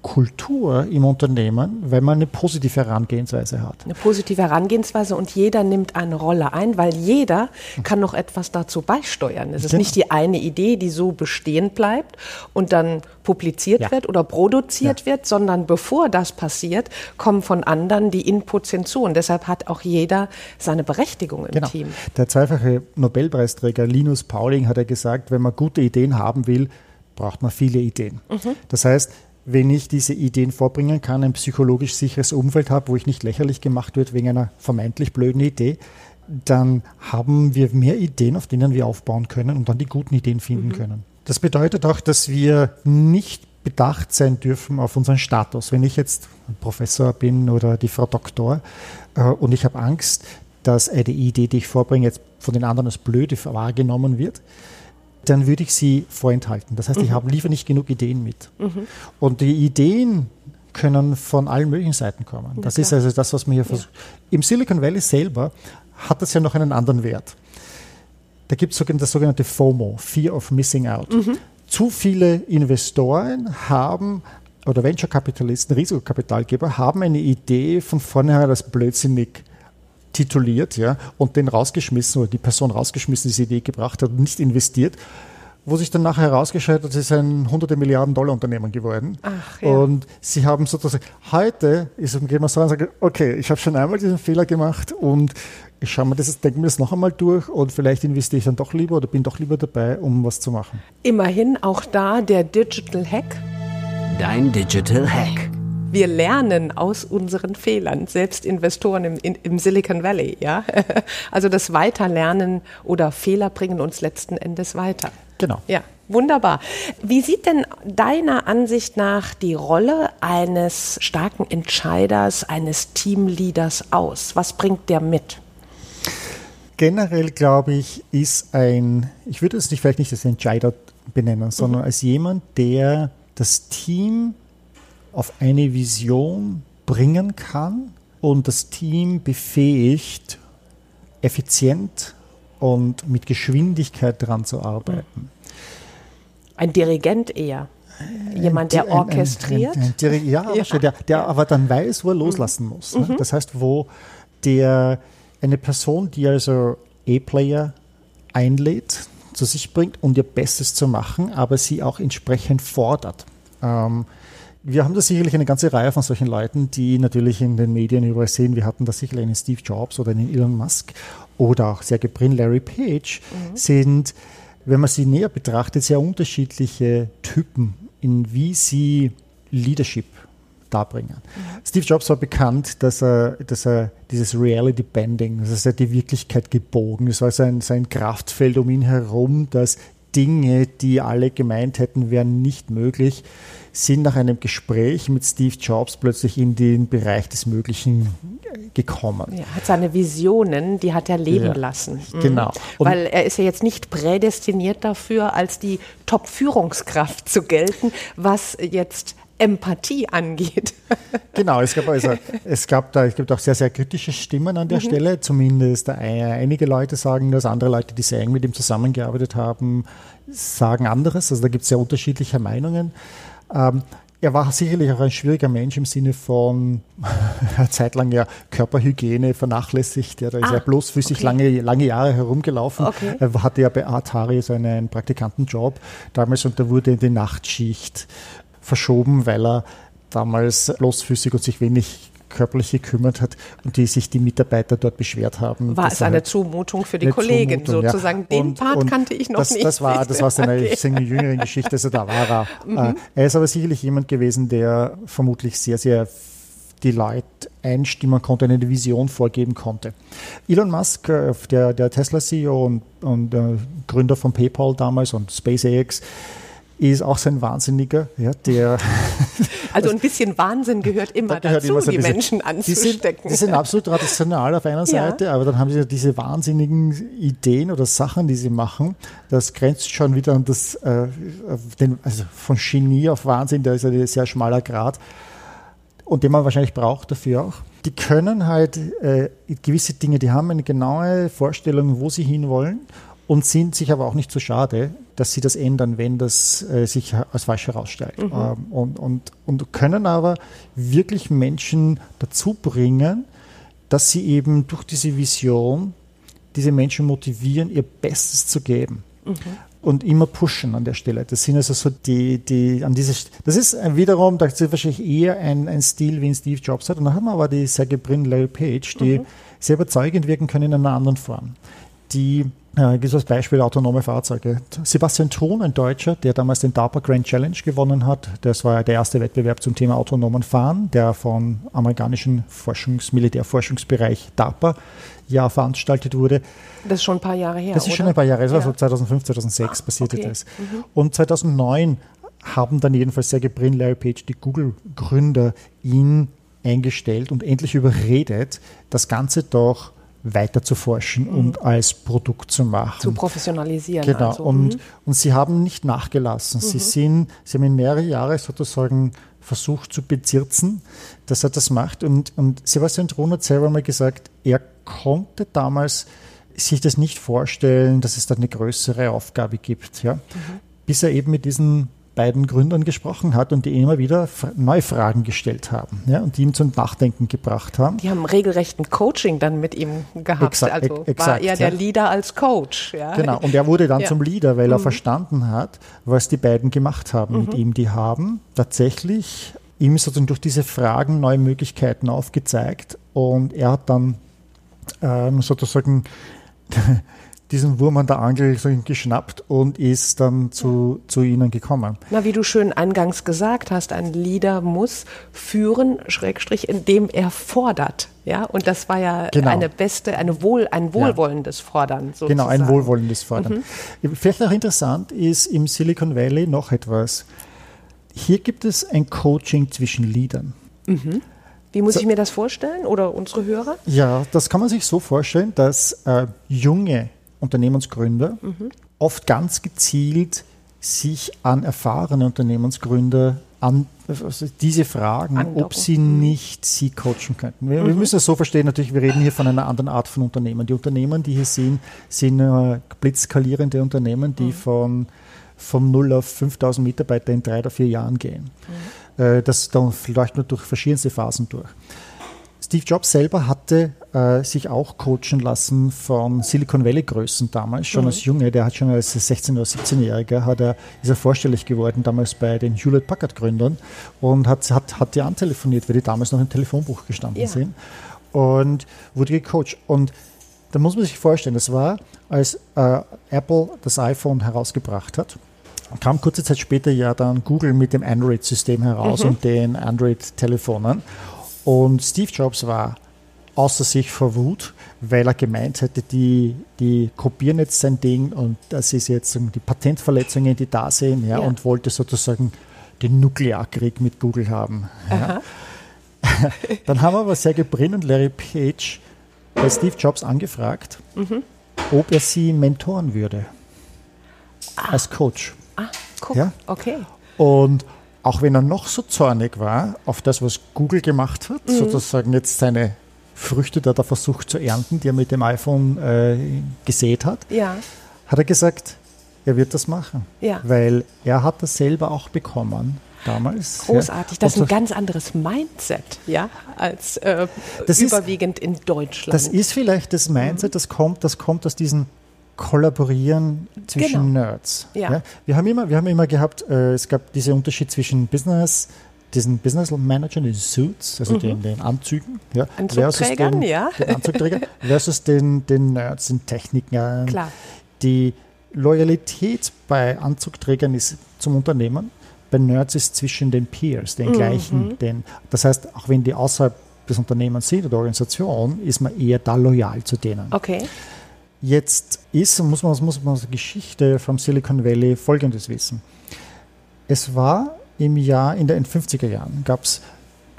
Kultur im Unternehmen, weil man eine positive Herangehensweise hat. Eine positive Herangehensweise und jeder nimmt eine Rolle ein, weil jeder kann noch etwas dazu beisteuern. Es ist genau. nicht die eine Idee, die so bestehen bleibt und dann publiziert ja. wird oder produziert ja. wird, sondern bevor das passiert, kommen von anderen die Inputs hinzu. Und deshalb hat auch jeder seine Berechtigung im genau. Team. Der zweifache Nobelpreisträger Linus Pauling hat ja gesagt, wenn man gute Ideen haben will, braucht man viele Ideen. Mhm. Das heißt, wenn ich diese Ideen vorbringen kann, ein psychologisch sicheres Umfeld habe, wo ich nicht lächerlich gemacht wird wegen einer vermeintlich blöden Idee, dann haben wir mehr Ideen, auf denen wir aufbauen können und dann die guten Ideen finden mhm. können. Das bedeutet auch, dass wir nicht bedacht sein dürfen auf unseren Status. Wenn ich jetzt ein Professor bin oder die Frau Doktor äh, und ich habe Angst, dass eine Idee, die ich vorbringe, jetzt von den anderen als blöde wahrgenommen wird, dann würde ich sie vorenthalten. Das heißt, ich mhm. habe lieber nicht genug Ideen mit. Mhm. Und die Ideen können von allen möglichen Seiten kommen. Ja, das klar. ist also das, was man hier versucht. Ja. Im Silicon Valley selber hat das ja noch einen anderen Wert. Da gibt es das sogenannte FOMO, Fear of Missing Out. Mhm. Zu viele Investoren haben oder Venture-Kapitalisten, Risikokapitalgeber haben eine Idee von vornherein als blödsinnig tituliert ja, und den rausgeschmissen oder die Person rausgeschmissen, die diese Idee gebracht hat und nicht investiert wo sich dann nachher herausgestellt hat, es ist ein hunderte Milliarden Dollar Unternehmen geworden. Ach, ja. Und sie haben sozusagen, heute ist gehen wir so und sagen, okay, ich habe schon einmal diesen Fehler gemacht und ich schaue mir das, denke mir das noch einmal durch und vielleicht investiere ich dann doch lieber oder bin doch lieber dabei, um was zu machen. Immerhin auch da der Digital Hack. Dein Digital Hack wir lernen aus unseren Fehlern, selbst Investoren im, in, im Silicon Valley. Ja? Also das Weiterlernen oder Fehler bringen uns letzten Endes weiter. Genau. Ja, wunderbar. Wie sieht denn deiner Ansicht nach die Rolle eines starken Entscheiders, eines Teamleaders aus? Was bringt der mit? Generell glaube ich, ist ein, ich würde es nicht, vielleicht nicht als Entscheider benennen, sondern mhm. als jemand, der das Team auf eine Vision bringen kann und das Team befähigt, effizient und mit Geschwindigkeit daran zu arbeiten. Ein Dirigent eher. Jemand, der orchestriert? Ein, ein, ein, ja, ja. der, der aber dann weiß, wo er loslassen muss. Ne? Mhm. Das heißt, wo der eine Person, die also E-Player einlädt, zu sich bringt, um ihr Bestes zu machen, aber sie auch entsprechend fordert. Ähm, wir haben da sicherlich eine ganze Reihe von solchen Leuten, die natürlich in den Medien überall sehen. Wir hatten da sicherlich einen Steve Jobs oder einen Elon Musk oder auch Sergey Brin, Larry Page, mhm. sind, wenn man sie näher betrachtet, sehr unterschiedliche Typen, in wie sie Leadership darbringen. Mhm. Steve Jobs war bekannt, dass er, dass er dieses Reality Bending, das ist ja die Wirklichkeit gebogen, es war sein, sein Kraftfeld um ihn herum, das Dinge, die alle gemeint hätten, wären nicht möglich, sind nach einem Gespräch mit Steve Jobs plötzlich in den Bereich des Möglichen gekommen. Er hat seine Visionen, die hat er leben ja, lassen. Mhm. Genau. Und Weil er ist ja jetzt nicht prädestiniert dafür, als die Top-Führungskraft zu gelten, was jetzt Empathie angeht. Genau, es gab also, es gab da, es gibt auch sehr, sehr kritische Stimmen an der mhm. Stelle. Zumindest einige Leute sagen das, andere Leute, die sehr eng mit ihm zusammengearbeitet haben, sagen anderes. Also da gibt es sehr unterschiedliche Meinungen. Ähm, er war sicherlich auch ein schwieriger Mensch im Sinne von zeitlang ja Körperhygiene vernachlässigt. Ja, da ist ah, er bloß für sich lange, lange Jahre herumgelaufen. Okay. Er hatte ja bei Atari so einen Praktikantenjob damals und da wurde in die Nachtschicht verschoben, weil er damals bloßfüßig und sich wenig körperlich gekümmert hat und die sich die Mitarbeiter dort beschwert haben. War es eine halt Zumutung für die Kollegen Zumutung, sozusagen? Ja. Den und, Part und kannte ich noch das, nicht. Das war, das war seine okay. jüngere Geschichte, also da war er. Mhm. Äh, er ist aber sicherlich jemand gewesen, der vermutlich sehr, sehr die Leute einstimmen konnte, eine Vision vorgeben konnte. Elon Musk, äh, der, der Tesla-CEO und, und äh, Gründer von PayPal damals und SpaceX, ist auch so ein Wahnsinniger, ja, der. Also ein bisschen Wahnsinn gehört immer gehört dazu, immer so die diese, Menschen anzustecken. Die sind, absolut rational auf einer Seite, ja. aber dann haben sie diese wahnsinnigen Ideen oder Sachen, die sie machen. Das grenzt schon wieder an das, äh, den, also von Genie auf Wahnsinn, da ist ein sehr schmaler Grad. Und den man wahrscheinlich braucht dafür auch. Die können halt äh, gewisse Dinge, die haben eine genaue Vorstellung, wo sie hinwollen und sind sich aber auch nicht so schade, dass sie das ändern, wenn das äh, sich als falsch herausstellt. Mhm. Ähm, und, und, und können aber wirklich Menschen dazu bringen, dass sie eben durch diese Vision diese Menschen motivieren, ihr Bestes zu geben. Mhm. Und immer pushen an der Stelle. Das sind also so die, die an diese, das ist wiederum, das ist wahrscheinlich eher ein, ein Stil, wie ihn Steve Jobs hat. Und dann haben wir aber die Sergey Brin, Larry Page, die mhm. sehr überzeugend wirken können in einer anderen Form. Die äh, gibt als Beispiel autonome Fahrzeuge. Sebastian Thun, ein Deutscher, der damals den DARPA Grand Challenge gewonnen hat. Das war der erste Wettbewerb zum Thema autonomen Fahren, der vom amerikanischen Forschungs-, Militärforschungsbereich DARPA ja veranstaltet wurde. Das ist schon ein paar Jahre her. Das ist oder? schon ein paar Jahre her, das war so 2005, 2006 passierte okay. das. Mhm. Und 2009 haben dann jedenfalls Sergey Brin, Larry Page, die Google-Gründer, ihn eingestellt und endlich überredet, das Ganze doch weiter zu forschen mhm. und als Produkt zu machen. Zu professionalisieren. Genau. Also. Und, mhm. und sie haben nicht nachgelassen. Sie mhm. sind, sie haben in mehrere Jahre sozusagen versucht zu bezirzen, dass er das macht. Und, und Sebastian Thron hat selber mal gesagt, er konnte damals sich das nicht vorstellen, dass es da eine größere Aufgabe gibt. Ja? Mhm. Bis er eben mit diesen beiden Gründern gesprochen hat und die immer wieder neue Fragen gestellt haben ja, und die ihm zum Nachdenken gebracht haben. Die haben regelrechten Coaching dann mit ihm gehabt. Exa also exakt, war er ja. der Leader als Coach. Ja. Genau, und er wurde dann ja. zum Leader, weil er mhm. verstanden hat, was die beiden gemacht haben mhm. mit ihm. Die haben tatsächlich ihm sozusagen durch diese Fragen neue Möglichkeiten aufgezeigt und er hat dann ähm, sozusagen diesen Wurm an der Angel geschnappt und ist dann zu, zu ihnen gekommen. Na, wie du schön eingangs gesagt hast, ein Leader muss führen, Schrägstrich, indem er fordert. Ja, und das war ja genau. eine beste, eine Wohl, ein wohlwollendes ja. Fordern. Sozusagen. Genau, ein wohlwollendes Fordern. Mhm. Vielleicht auch interessant ist im Silicon Valley noch etwas. Hier gibt es ein Coaching zwischen Leadern. Mhm. Wie muss so, ich mir das vorstellen oder unsere Hörer? Ja, das kann man sich so vorstellen, dass äh, junge Unternehmensgründer mhm. oft ganz gezielt sich an erfahrene Unternehmensgründer an also diese Fragen, Andocken. ob sie mhm. nicht sie coachen könnten. Wir, mhm. wir, müssen es so verstehen, natürlich, wir reden hier von einer anderen Art von Unternehmen. Die Unternehmen, die hier sind, sind äh, blitzskalierende Unternehmen, die mhm. von, von 0 auf 5000 Mitarbeiter in drei oder vier Jahren gehen. Mhm. Äh, das dann vielleicht nur durch verschiedenste Phasen durch. Steve Jobs selber hatte äh, sich auch coachen lassen von Silicon Valley Größen damals, schon mhm. als Junge. Der hat schon als 16- oder 17-Jähriger hat er, ist er vorstellig geworden, damals bei den Hewlett Packard Gründern und hat, hat, hat die antelefoniert, weil die damals noch im Telefonbuch gestanden ja. sind und wurde gecoacht. Und da muss man sich vorstellen, das war, als äh, Apple das iPhone herausgebracht hat, kam kurze Zeit später ja dann Google mit dem Android-System heraus mhm. und den Android-Telefonen. Und Steve Jobs war außer sich vor Wut, weil er gemeint hätte, die, die kopieren jetzt sein Ding und das ist jetzt die Patentverletzungen, die da sind, ja, ja. und wollte sozusagen den Nuklearkrieg mit Google haben. Ja. Dann haben aber Sergey Brin und Larry Page bei Steve Jobs angefragt, mhm. ob er sie mentoren würde. Ah. Als Coach. Ah, guck. Ja? Okay. Und auch wenn er noch so zornig war auf das, was Google gemacht hat, mhm. sozusagen jetzt seine Früchte, die er da versucht zu ernten, die er mit dem iPhone äh, gesät hat, ja. hat er gesagt, er wird das machen. Ja. Weil er hat das selber auch bekommen damals. Großartig, das ist ein ganz anderes Mindset, ja, als äh, überwiegend ist, in Deutschland. Das ist vielleicht das Mindset, das kommt, das kommt aus diesen Kollaborieren zwischen genau. Nerds. Ja. ja. Wir, haben immer, wir haben immer gehabt, äh, es gab diesen Unterschied zwischen Business, diesen Business Managern, den Suits, also mhm. den, den, Anzügen, ja, versus den, ja. den Anzugträger, versus den, den Nerds, den Technikern. Klar. Die Loyalität bei Anzugträgern ist zum Unternehmen, bei Nerds ist zwischen den Peers, den mhm. gleichen. Den, das heißt, auch wenn die außerhalb des Unternehmens sind oder Organisation, ist man eher da loyal zu denen. Okay. Jetzt ist, muss man, muss man aus der Geschichte vom Silicon Valley Folgendes wissen. Es war im Jahr, in den 50er Jahren, gab es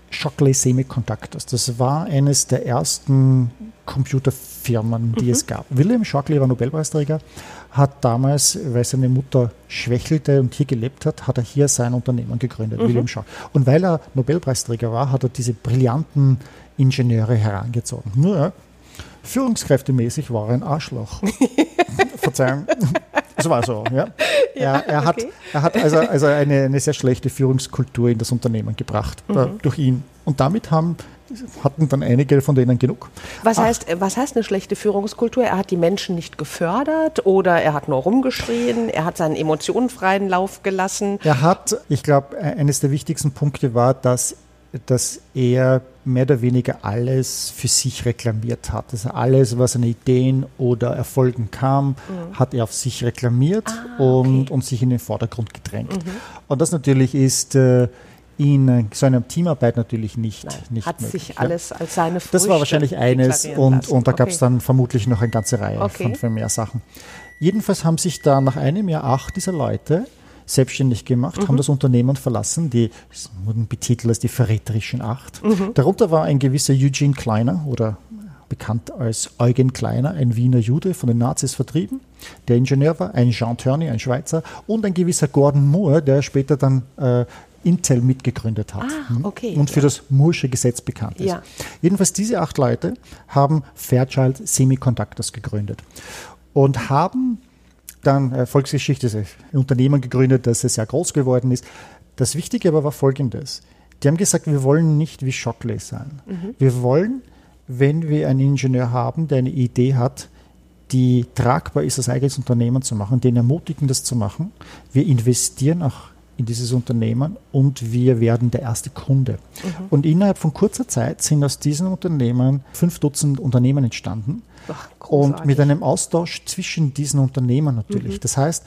Shockley Semiconductors. Das war eines der ersten Computerfirmen, die mhm. es gab. William Shockley war Nobelpreisträger, hat damals, weil seine Mutter schwächelte und hier gelebt hat, hat er hier sein Unternehmen gegründet, mhm. William Shockley. Und weil er Nobelpreisträger war, hat er diese brillanten Ingenieure herangezogen. Nur Führungskräftemäßig war er ein Arschloch. Verzeihung. Das war so, ja. ja er, er, hat, er hat also, also eine, eine sehr schlechte Führungskultur in das Unternehmen gebracht, mhm. äh, durch ihn. Und damit haben hatten dann einige von denen genug. Was heißt, was heißt eine schlechte Führungskultur? Er hat die Menschen nicht gefördert oder er hat nur rumgeschrien, er hat seinen Emotionen freien Lauf gelassen? Er hat, ich glaube, eines der wichtigsten Punkte war, dass dass er mehr oder weniger alles für sich reklamiert hat. Also alles, was an Ideen oder Erfolgen kam, mhm. hat er auf sich reklamiert ah, und, okay. und sich in den Vordergrund gedrängt. Mhm. Und das natürlich ist äh, in so einer Teamarbeit natürlich nicht, Nein, nicht hat möglich. sich alles als seine Früchte Das war wahrscheinlich eines und, und da gab es dann vermutlich noch eine ganze Reihe okay. von, von mehr Sachen. Jedenfalls haben sich da nach einem Jahr acht dieser Leute selbstständig gemacht, mhm. haben das Unternehmen verlassen, die wurden betitelt als die verräterischen Acht. Mhm. Darunter war ein gewisser Eugene Kleiner oder bekannt als Eugen Kleiner, ein Wiener Jude, von den Nazis vertrieben, der Ingenieur war, ein Jean Turney, ein Schweizer, und ein gewisser Gordon Moore, der später dann äh, Intel mitgegründet hat ah, hm? okay, und für ja. das Moore'sche Gesetz bekannt ist. Ja. Jedenfalls diese acht Leute haben Fairchild Semiconductors gegründet und haben dann äh, Volksgeschichte, ein Unternehmen gegründet, das sehr groß geworden ist. Das Wichtige aber war folgendes. Die haben gesagt, wir wollen nicht wie Shockley sein. Mhm. Wir wollen, wenn wir einen Ingenieur haben, der eine Idee hat, die tragbar ist, das eigenes Unternehmen zu machen, den ermutigen, das zu machen. Wir investieren auch in dieses Unternehmen und wir werden der erste Kunde. Mhm. Und innerhalb von kurzer Zeit sind aus diesen Unternehmen fünf Dutzend Unternehmen entstanden. Ach, und mit einem Austausch zwischen diesen Unternehmen natürlich. Mhm. Das heißt,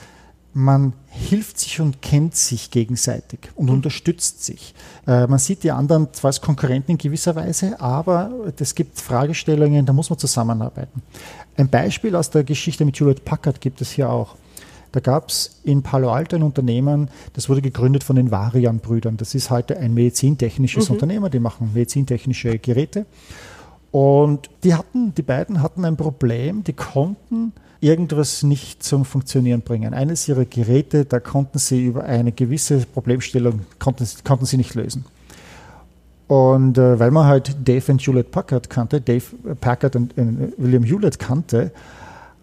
man hilft sich und kennt sich gegenseitig und mhm. unterstützt sich. Äh, man sieht die anderen zwar als Konkurrenten in gewisser Weise, aber es gibt Fragestellungen, da muss man zusammenarbeiten. Ein Beispiel aus der Geschichte mit Hewlett Packard gibt es hier auch. Da gab es in Palo Alto ein Unternehmen, das wurde gegründet von den Varian-Brüdern. Das ist heute ein medizintechnisches mhm. Unternehmen, die machen medizintechnische Geräte. Und die hatten, die beiden hatten ein Problem, die konnten irgendwas nicht zum Funktionieren bringen. Eines ihrer Geräte, da konnten sie über eine gewisse Problemstellung, konnten, konnten sie nicht lösen. Und äh, weil man halt Dave und Hewlett Packard kannte, Dave Packard und äh, William Hewlett kannte,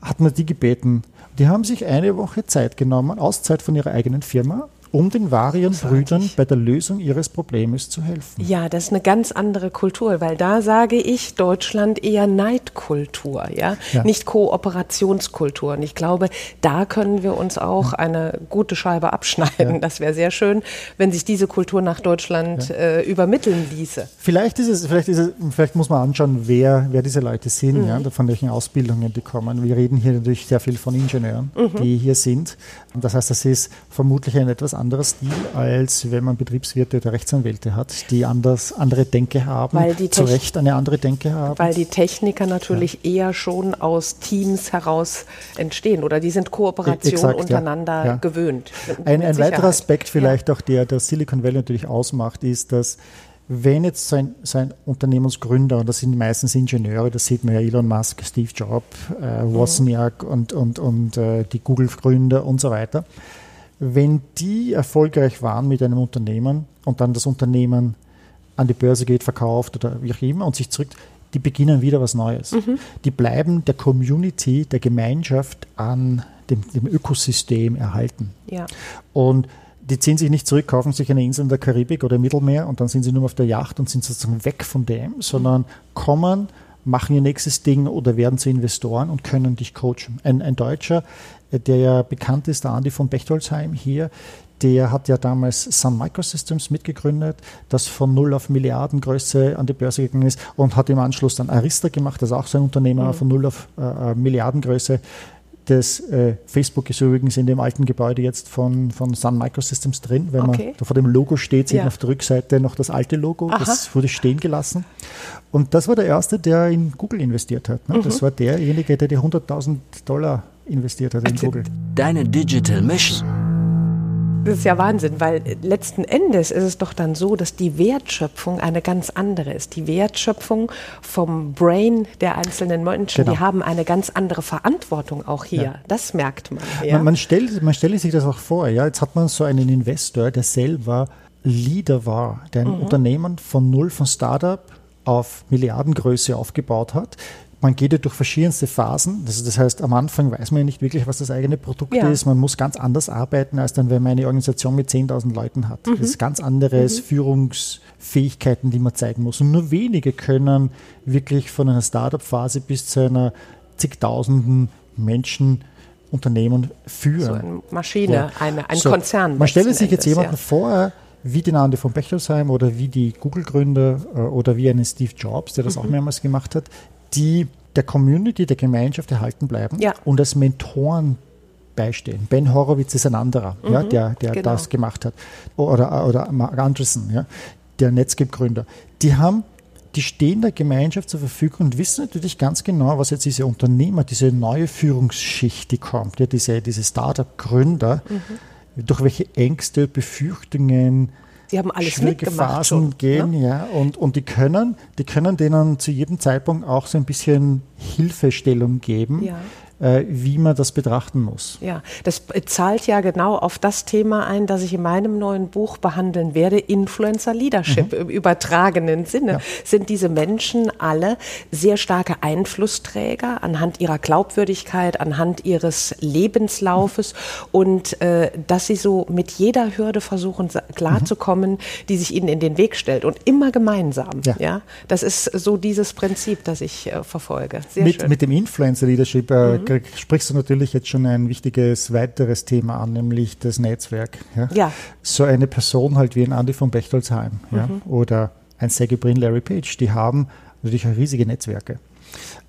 hat man die gebeten, die haben sich eine Woche Zeit genommen, Auszeit von ihrer eigenen Firma, um den Varian-Brüdern bei der Lösung ihres Problems zu helfen. Ja, das ist eine ganz andere Kultur, weil da sage ich Deutschland eher Neidkultur, ja, ja. nicht Kooperationskultur. Und ich glaube, da können wir uns auch ja. eine gute Scheibe abschneiden. Ja. Das wäre sehr schön, wenn sich diese Kultur nach Deutschland äh, übermitteln ließe. Vielleicht ist es, vielleicht ist es, vielleicht muss man anschauen, wer, wer diese Leute sind, mhm. ja, von welchen Ausbildungen die kommen. Wir reden hier natürlich sehr viel von Ingenieuren, mhm. die hier sind. Und das heißt, das ist vermutlich ein etwas anderer Stil, als wenn man Betriebswirte oder Rechtsanwälte hat, die anders, andere Denke haben, Weil die zu Recht eine andere Denke haben. Weil die Techniker natürlich eher schon aus Teams heraus entstehen oder die sind Kooperation Exakt, ja. untereinander Ja. gewöhnt. Ein, ein weiterer. Aspekt vielleicht auch, der der Silicon Valley natürlich ausmacht, ist, dass wenn jetzt sein, sein Unternehmensgründer, und das sind meistens Ingenieure, das sieht man ja Elon Musk, Steve Jobs, äh, Wozniak und, und, und äh, die Google-Gründer und so weiter, wenn die erfolgreich waren mit einem Unternehmen und dann das Unternehmen an die Börse geht, verkauft oder wie auch immer und sich zurück, die beginnen wieder was Neues. Die bleiben der Community, der Gemeinschaft an dem, dem Ökosystem erhalten. Ja. Und die ziehen sich nicht zurück, kaufen sich eine Insel in der Karibik oder im Mittelmeer und dann sind sie nur auf der Yacht und sind sozusagen weg von dem, sondern kommen, machen ihr nächstes Ding oder werden zu Investoren und können dich coachen. Ein, ein Deutscher, äh, der ja bekannt ist, der Andi von Bechtolzheim hier, der hat ja damals Sun Microsystems mitgegründet, das von null auf Milliardengröße an die Börse gegangen ist und hat im Anschluss dann Arista gemacht, das ist auch so ein Unternehmer von null auf äh, äh, Milliardengröße. Das äh, Facebook ist übrigens in dem alten Gebäude jetzt von, von Sun Microsystems drin. Wenn Okay. man da vor dem Logo steht, sieht Ja. man auf der Rückseite noch das alte Logo. Aha. Das wurde stehen gelassen. Und das war der erste, der in Google investiert hat. Ne? Mhm. Das war derjenige, der die 100.000 Dollar investiert hat in Google. Deine Digital Mission. Das ist ja Wahnsinn, weil letzten Endes ist es doch dann so, dass die Wertschöpfung eine ganz andere ist. Die Wertschöpfung vom Brain der einzelnen Menschen, Genau. die haben eine ganz andere Verantwortung auch hier. Ja. Das merkt man. Ja. Man, man, stellt, man stelle sich das auch vor. Ja? Jetzt hat man so einen Investor, der selber Leader war, der Mhm. ein Unternehmen von null, von Startup auf Milliardengröße aufgebaut hat. Man geht ja durch verschiedenste Phasen. Das, das heißt, am Anfang weiß man ja nicht wirklich, was das eigene Produkt Ja. ist. Man muss ganz anders arbeiten, als dann, wenn man eine Organisation mit 10.000 Leuten hat. Das ist ganz anderes Führungsfähigkeiten, die man zeigen muss. Und nur wenige können wirklich von einer Startup-Phase bis zu einer zigtausenden Menschen Unternehmen führen. so eine Maschine, Ja. eine, ein So, Konzern. Man stelle sich jetzt Endes, jemanden vor, wie den Andi von Bechtolsheim oder wie die Google-Gründer äh, oder wie einen Steve Jobs, der das Mhm. auch mehrmals gemacht hat, die der Community, der Gemeinschaft erhalten bleiben Ja. und als Mentoren beistehen. Ben Horowitz ist ein anderer, ja, der, der genau. das gemacht hat. Oder, oder Mark Andreessen, ja, der Netscape-Gründer. Die haben die stehen der Gemeinschaft zur Verfügung und wissen natürlich ganz genau, was jetzt diese Unternehmer, diese neue Führungsschicht, die kommt, ja, diese, diese Startup-Gründer, Mhm. durch welche Ängste, Befürchtungen, Sie haben alles schwierige mitgemacht Phasen schon, gehen, ne? ja, und, und die können, die können denen zu jedem Zeitpunkt auch so ein bisschen Hilfestellung geben, Ja. Äh, wie man das betrachten muss. Ja, das zahlt ja genau auf das Thema ein, das ich in meinem neuen Buch behandeln werde, Influencer Leadership Mhm. im übertragenen Sinne. Sind diese Menschen alle sehr starke Einflussträger anhand ihrer Glaubwürdigkeit, anhand ihres Lebenslaufes und äh, dass sie so mit jeder Hürde versuchen klarzukommen, die sich ihnen in den Weg stellt und immer gemeinsam. Ja. Ja, das ist so dieses Prinzip, das ich äh, verfolge. Sehr Mit, schön. Mhm. mit dem Influencer-Leadership äh, krieg- sprichst du natürlich jetzt schon ein wichtiges weiteres Thema an, nämlich das Netzwerk. Ja? Ja. So eine Person halt wie ein Andy von Bechtolzheim ja? Mhm. oder ein Sergey Brin, Larry Page, die haben natürlich auch riesige Netzwerke.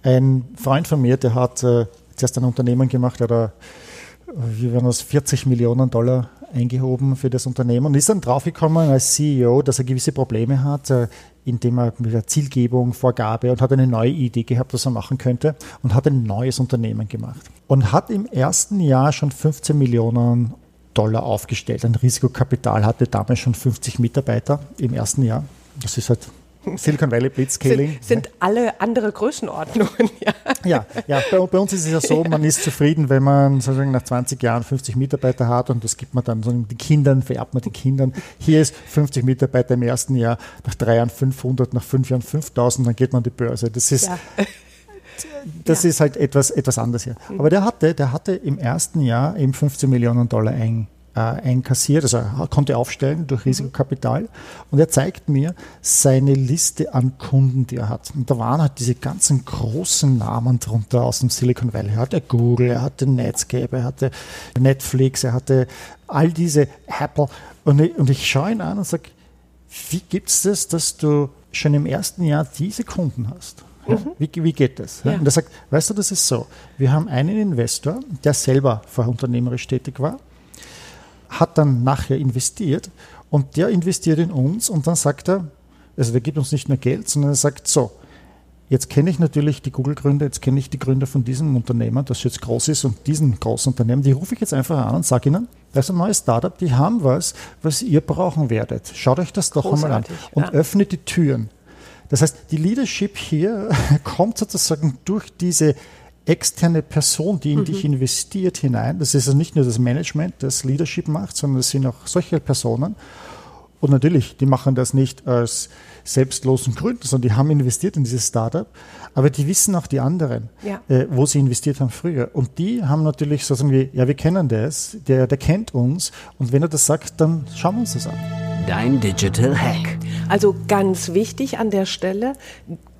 Ein Freund von mir, der hat äh, zuerst ein Unternehmen gemacht, der hat, wie waren das, 40 Millionen Dollar eingehoben für das Unternehmen und ist dann draufgekommen als CEO, dass er gewisse Probleme hat, äh, indem er mit der Zielgebung, Vorgabe und hat eine neue Idee gehabt, was er machen könnte und hat ein neues Unternehmen gemacht. Und hat im ersten Jahr schon 15 Millionen Dollar aufgestellt. Ein Risikokapital hatte damals schon 50 Mitarbeiter im ersten Jahr. Das ist halt Silicon Valley Blitzscaling. sind, sind alle andere Größenordnungen. Ja. Ja, ja bei, bei uns ist es ja so, man ist zufrieden, wenn man sozusagen nach 20 Jahren 50 Mitarbeiter hat und das gibt man dann so den Kindern, vererbt man den Kindern. Hier ist 50 Mitarbeiter im ersten Jahr, nach drei Jahren 500, nach fünf Jahren 5000, dann geht man an die Börse. Das ist, Ja. das ist halt etwas, etwas anderes hier. Aber der hatte, der hatte im ersten Jahr eben 15 Millionen Dollar ein, einkassiert, also er konnte aufstellen durch Risikokapital. Und er zeigt mir seine Liste an Kunden, die er hat. Und da waren halt diese ganzen großen Namen drunter aus dem Silicon Valley. Er hatte Google, er hatte Netscape, er hatte Netflix, er hatte all diese Apple. Und ich, und ich schaue ihn an und sage, wie gibt es das, dass du schon im ersten Jahr diese Kunden hast? Ja, wie, wie geht das? Ja. Und er sagt, weißt du, das ist so. Wir haben einen Investor, der selber vorher unternehmerisch tätig war, hat dann nachher investiert und der investiert in uns und dann sagt er, also der gibt uns nicht nur Geld, sondern er sagt so, Jetzt kenne ich natürlich die Google-Gründer, jetzt kenne ich die Gründer von diesem Unternehmen, das jetzt groß ist und diesen großen Unternehmen, die rufe ich jetzt einfach an und sage ihnen, das ist ein neues Startup, die haben was, was ihr brauchen werdet. Schaut euch das doch einmal an und ja. öffnet die Türen. Das heißt, die Leadership hier kommt sozusagen durch diese externe Person, die in mhm. dich investiert, hinein. Das ist also nicht nur das Management, das Leadership macht, sondern es sind auch solche Personen. Und natürlich, die machen das nicht als selbstlosen Gründen, sondern die haben investiert in dieses Startup. Aber die wissen auch die anderen, ja. äh, wo sie investiert haben früher. Und die haben natürlich so sagen wie, ja, wir kennen das, der, der kennt uns. Und wenn er das sagt, dann schauen wir uns das an. Dein Digital Hack. Also ganz wichtig an der Stelle,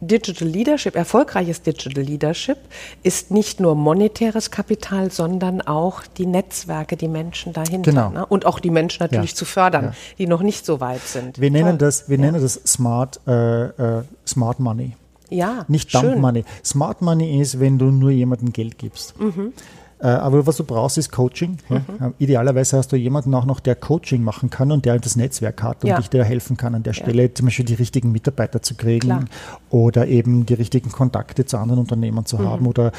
Digital Leadership, erfolgreiches Digital Leadership ist nicht nur monetäres Kapital, sondern auch die Netzwerke, die Menschen dahinter. Genau. Ne? Und auch die Menschen natürlich ja. zu fördern, ja. die noch nicht so weit sind. Wir nennen das, wir ja. nennen das Smart, äh, äh, Smart Money. Ja. Nicht Dump schön. Money. Smart Money ist, wenn du nur jemandem Geld gibst. Mhm. Äh, aber was du brauchst, ist Coaching. Mhm. Ja. Idealerweise hast du jemanden auch noch, der Coaching machen kann und der das Netzwerk hat und ja. dich dir helfen kann an der Stelle, ja. zum Beispiel die richtigen Mitarbeiter zu kriegen Klar. oder eben die richtigen Kontakte zu anderen Unternehmen zu mhm. haben oder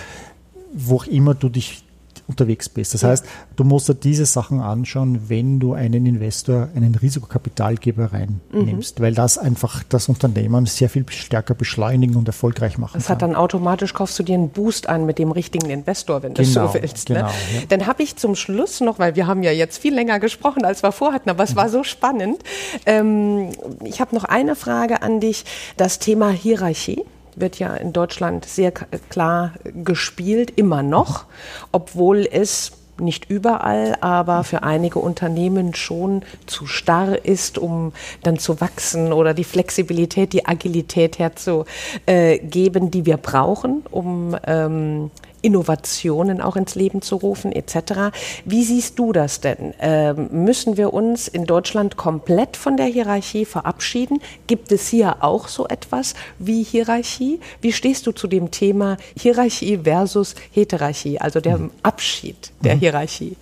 wo auch immer du dich unterwegs bist. Das heißt, du musst dir diese Sachen anschauen, wenn du einen Investor, einen Risikokapitalgeber reinnimmst, mhm. weil das einfach das Unternehmen sehr viel stärker beschleunigen und erfolgreich machen das kann. hat dann automatisch, kaufst du dir einen Boost an mit dem richtigen Investor, wenn du genau, so willst. Ne? Genau, ne? ja. Dann habe ich zum Schluss noch, weil wir haben ja jetzt viel länger gesprochen, als wir vorhatten, aber es mhm. war so spannend. Ähm, ich habe noch eine Frage an dich, das Thema Hierarchie wird ja in Deutschland sehr klar gespielt, immer noch, obwohl es nicht überall, aber für einige Unternehmen schon zu starr ist, um dann zu wachsen oder die Flexibilität, die Agilität herzugeben, die wir brauchen, um ähm, Innovationen auch ins Leben zu rufen etc. Wie siehst du das denn? Ähm, müssen wir uns in Deutschland komplett von der Hierarchie verabschieden? Gibt es hier auch so etwas wie Hierarchie? Wie stehst du zu dem Thema Hierarchie versus Heterarchie, also der mhm. Abschied der mhm. Hierarchie?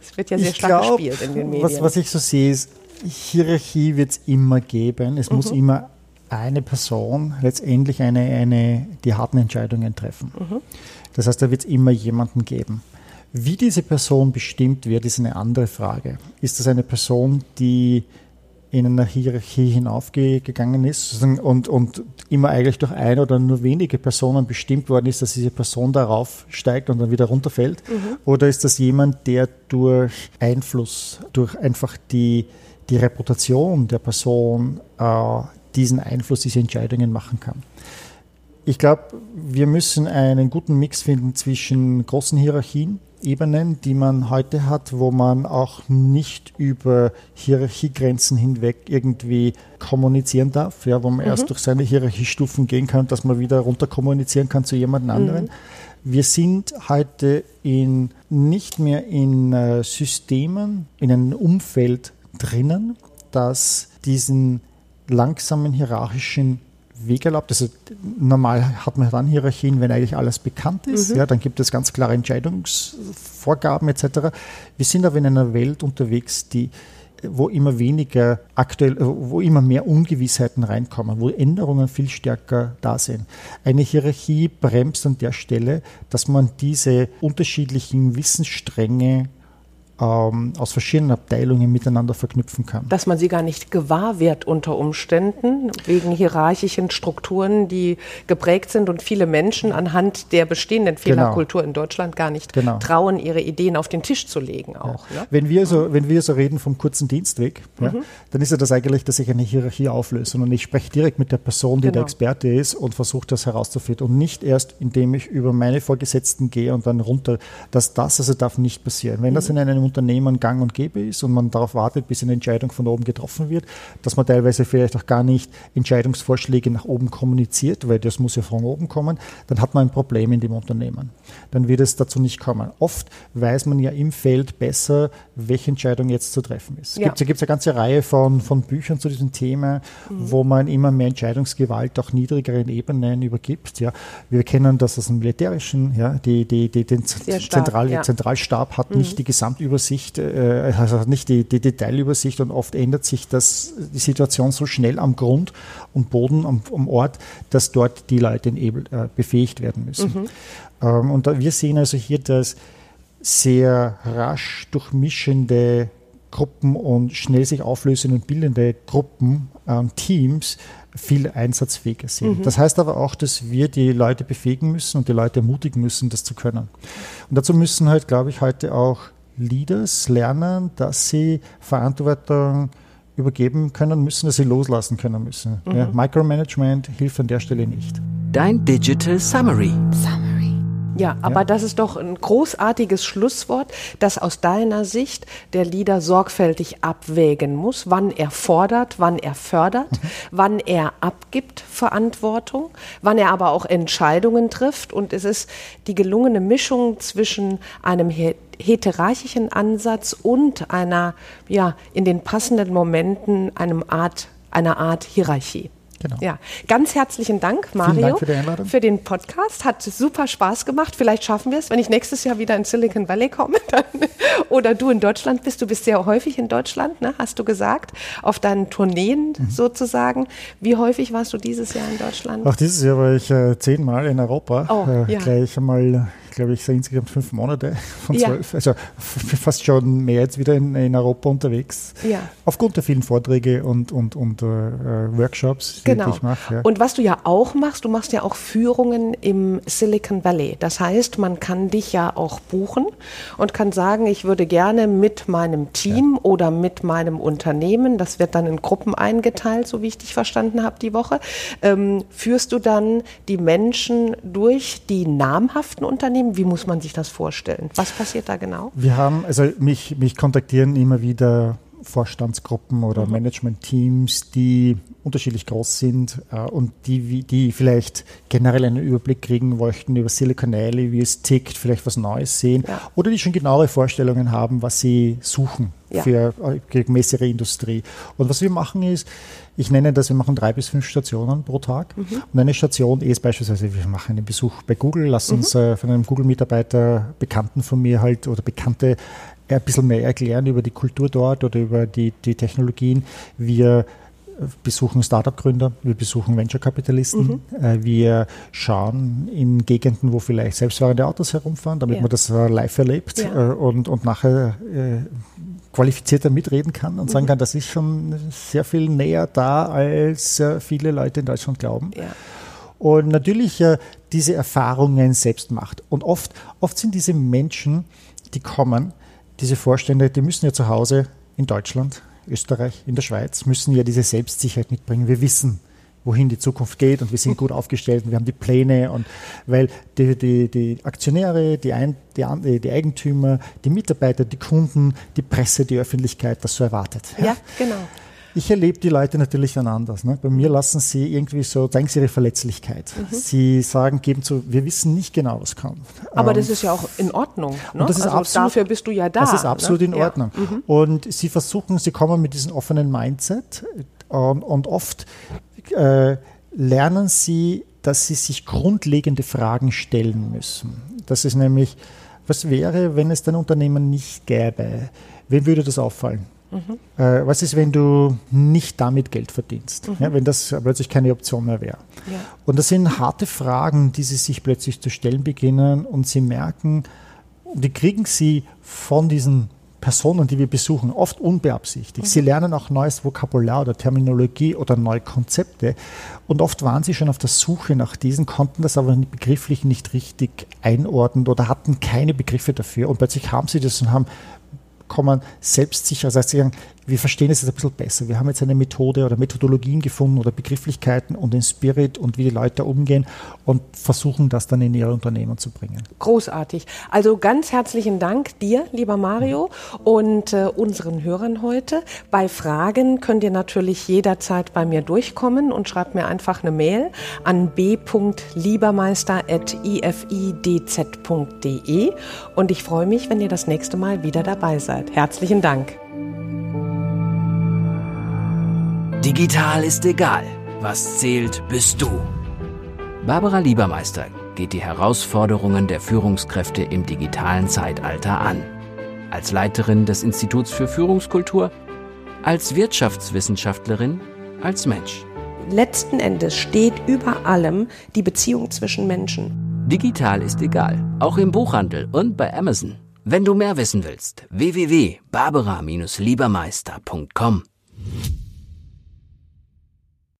Es wird ja sehr ich stark glaub, gespielt in den Medien. Was, was ich so sehe, ist, Hierarchie wird es immer geben. Es mhm. muss immer eine Person letztendlich eine, eine, die harten Entscheidungen treffen. Mhm. Das heißt, da wird es immer jemanden geben. Wie diese Person bestimmt wird, ist eine andere Frage. Ist das eine Person, die in einer Hierarchie hinaufgegangen ist und, und immer eigentlich durch eine oder nur wenige Personen bestimmt worden ist, dass diese Person darauf steigt und dann wieder runterfällt? Mhm. Oder ist das jemand, der durch Einfluss, durch einfach die, die Reputation der Person äh, diesen Einfluss, diese Entscheidungen machen kann? Ich glaube, wir müssen einen guten Mix finden zwischen großen Hierarchien, Ebenen, die man heute hat, wo man auch nicht über Hierarchiegrenzen hinweg irgendwie kommunizieren darf, ja, wo man mhm. erst durch seine Hierarchiestufen gehen kann, dass man wieder runter kommunizieren kann zu jemand anderen. Mhm. Wir sind heute in, nicht mehr in äh, Systemen, in einem Umfeld drinnen, das diesen langsamen hierarchischen Weg erlaubt. Also normal hat man dann Hierarchien, wenn eigentlich alles bekannt ist. Mhm. Ja, dann gibt es ganz klare Entscheidungsvorgaben etc. Wir sind aber in einer Welt unterwegs, die wo immer weniger aktuell, wo immer mehr Ungewissheiten reinkommen, wo Änderungen viel stärker da sind. Eine Hierarchie bremst an der Stelle, dass man diese unterschiedlichen Wissensstränge ähm, aus verschiedenen Abteilungen miteinander verknüpfen kann. Dass man sie gar nicht gewahr wird unter Umständen, wegen hierarchischen Strukturen, die geprägt sind und viele Menschen anhand der bestehenden genau. Fehlerkultur genau. in Deutschland gar nicht genau. trauen, ihre Ideen auf den Tisch zu legen. Auch, ja. ne? wenn, wir so, wenn wir so reden vom kurzen Dienstweg, mhm. ja, dann ist ja das eigentlich, dass ich eine Hierarchie auflöse und ich spreche direkt mit der Person, die genau. der Experte ist und versuche das herauszufinden und nicht erst, indem ich über meine Vorgesetzten gehe und dann runter. Dass das also darf nicht passieren. Wenn mhm. das in einem Unternehmen gang und gäbe ist und man darauf wartet, bis eine Entscheidung von oben getroffen wird, dass man teilweise vielleicht auch gar nicht Entscheidungsvorschläge nach oben kommuniziert, weil das muss ja von oben kommen, dann hat man ein Problem in dem Unternehmen. Dann wird es dazu nicht kommen. Oft weiß man ja im Feld besser, welche Entscheidung jetzt zu treffen ist. Ja. Es gibt eine ganze Reihe von, von Büchern zu diesem Thema, mhm. wo man immer mehr Entscheidungsgewalt auch niedrigeren Ebenen übergibt. Ja. Wir kennen das aus dem Militärischen, ja, die, die, die den Zentral, ja. Zentralstab hat mhm. nicht die Gesamtübersicht Übersicht, äh, also nicht die, die Detailübersicht und oft ändert sich das, die Situation so schnell am Grund und Boden, am, am Ort, dass dort die Leute eben, äh, befähigt werden müssen. Mhm. Ähm, und da, wir sehen also hier, dass sehr rasch durchmischende Gruppen und schnell sich auflösende und bildende Gruppen, ähm, Teams viel einsatzfähiger sind. Mhm. Das heißt aber auch, dass wir die Leute befähigen müssen und die Leute ermutigen müssen, das zu können. Und dazu müssen halt, glaube ich, heute auch Leaders lernen, dass sie Verantwortung übergeben können müssen, dass sie loslassen können müssen. Mhm. Ja, Micromanagement hilft an der Stelle nicht. Dein Digital Summary. Summary. Ja, aber ja. das ist doch ein großartiges Schlusswort, dass aus deiner Sicht der Leader sorgfältig abwägen muss, wann er fordert, wann er fördert, mhm. wann er abgibt Verantwortung, wann er aber auch Entscheidungen trifft. Und es ist die gelungene Mischung zwischen einem heterarchischen Ansatz und einer, ja, in den passenden Momenten einem Art, einer Art Hierarchie. Genau. Ja, ganz herzlichen Dank, Mario, Dank für, für, den Podcast. Hat super Spaß gemacht. Vielleicht schaffen wir es, wenn ich nächstes Jahr wieder in Silicon Valley komme dann, oder du in Deutschland bist. Du bist sehr häufig in Deutschland, ne, hast du gesagt, auf deinen Tourneen mhm. sozusagen. Wie häufig warst du dieses Jahr in Deutschland? Auch dieses Jahr war ich äh, zehnmal in Europa. Oh, äh, ja. Gleich einmal glaube ich, so insgesamt fünf Monate von zwölf. Ja. Also fast schon mehr jetzt wieder in, in Europa unterwegs. Ja. Aufgrund der vielen Vorträge und, und, und äh, Workshops, genau. die ich mache. Ja. Und was du ja auch machst, du machst ja auch Führungen im Silicon Valley. Das heißt, man kann dich ja auch buchen und kann sagen, ich würde gerne mit meinem Team oder mit meinem Unternehmen, das wird dann in Gruppen eingeteilt, so wie ich dich verstanden habe die Woche, ähm, führst du dann die Menschen durch die namhaften Unternehmen Unternehmen? Wie muss man sich das vorstellen? Was passiert da genau? Wir haben, also mich, mich kontaktieren immer wieder Vorstandsgruppen oder mhm. Managementteams, die unterschiedlich groß sind äh, und die, die vielleicht generell einen Überblick kriegen möchten über Silicon Valley, wie es tickt, vielleicht was Neues sehen ja. oder die schon genauere Vorstellungen haben, was sie suchen ja. für äh, gemäß ihrer Industrie. Und was wir machen ist, ich nenne das, wir machen drei bis fünf Stationen pro Tag. Mhm. Und eine Station ist beispielsweise, wir machen einen Besuch bei Google, lassen mhm. uns äh, von einem Google-Mitarbeiter, Bekannten von mir halt oder Bekannte ein bisschen mehr erklären über die Kultur dort oder über die, die Technologien. Wir besuchen Startup-Gründer, wir besuchen Venture-Kapitalisten, mhm. Äh, wir schauen in Gegenden, wo vielleicht selbstfahrende Autos herumfahren, damit ja. man das äh, live erlebt ja. Äh, und, und nachher qualifizierter mitreden kann und mhm. sagen kann, das ist schon sehr viel näher da, als viele Leute in Deutschland glauben. Ja. Und natürlich diese Erfahrungen selbst macht. Und oft, oft sind diese Menschen, die kommen, diese Vorstände, die müssen ja zu Hause in Deutschland Österreich, in der Schweiz, müssen ja diese Selbstsicherheit mitbringen. Wir wissen, wohin die Zukunft geht und wir sind gut aufgestellt und wir haben die Pläne und weil die, die, die Aktionäre, die, Ein, die, die, Eigentümer, die Mitarbeiter, die Kunden, die Presse, die Öffentlichkeit das so erwartet. Ja, ja genau. Ich erlebe die Leute natürlich dann anders. Ne? Bei mir lassen sie irgendwie so, zeigen sie ihre Verletzlichkeit. Mhm. Sie sagen, geben zu, wir wissen nicht genau, was kommt. Aber ähm, das ist ja auch in Ordnung. Ne? Und das ist also absolut, dafür bist du ja da. Das ist absolut ne? in Ordnung. Ja. Mhm. Und sie versuchen, sie kommen mit diesem offenen Mindset ähm, und oft äh, lernen sie, dass sie sich grundlegende Fragen stellen müssen. Das ist nämlich, was wäre, wenn es dein Unternehmen nicht gäbe? Wem würde das auffallen? Mhm. Äh, was ist, wenn du nicht damit Geld verdienst? Mhm. Ja, wenn das plötzlich keine Option mehr wäre. Ja. Und das sind harte Fragen, die sie sich plötzlich zu stellen beginnen und sie merken, die kriegen sie von diesen Personen, die wir besuchen, oft unbeabsichtigt. Mhm. Sie lernen auch neues Vokabular oder Terminologie oder neue Konzepte. Und oft waren sie schon auf der Suche nach diesen, konnten das aber begrifflich nicht richtig einordnen oder hatten keine Begriffe dafür. Und plötzlich haben sie das und haben kommen, selbstsicher. Das heißt, wir verstehen es jetzt ein bisschen besser. Wir haben jetzt eine Methode oder Methodologien gefunden oder Begrifflichkeiten und den Spirit und wie die Leute umgehen und versuchen das dann in ihre Unternehmen zu bringen. Großartig. Also ganz herzlichen Dank dir, lieber Mario, und äh, unseren Hörern heute. Bei Fragen könnt ihr natürlich jederzeit bei mir durchkommen und schreibt mir einfach eine Mail an b.liebermeister.ifidz.de und ich freue mich, wenn ihr das nächste Mal wieder dabei seid. Herzlichen Dank. Digital ist egal. Was zählt, bist du. Barbara Liebermeister geht die Herausforderungen der Führungskräfte im digitalen Zeitalter an. als Leiterin des Instituts für Führungskultur, als Wirtschaftswissenschaftlerin, als Mensch. Letzten Endes steht über allem die Beziehung zwischen Menschen. Digital ist egal, auch im Buchhandel und bei Amazon. Wenn du mehr wissen willst, www.barbara-liebermeister.com.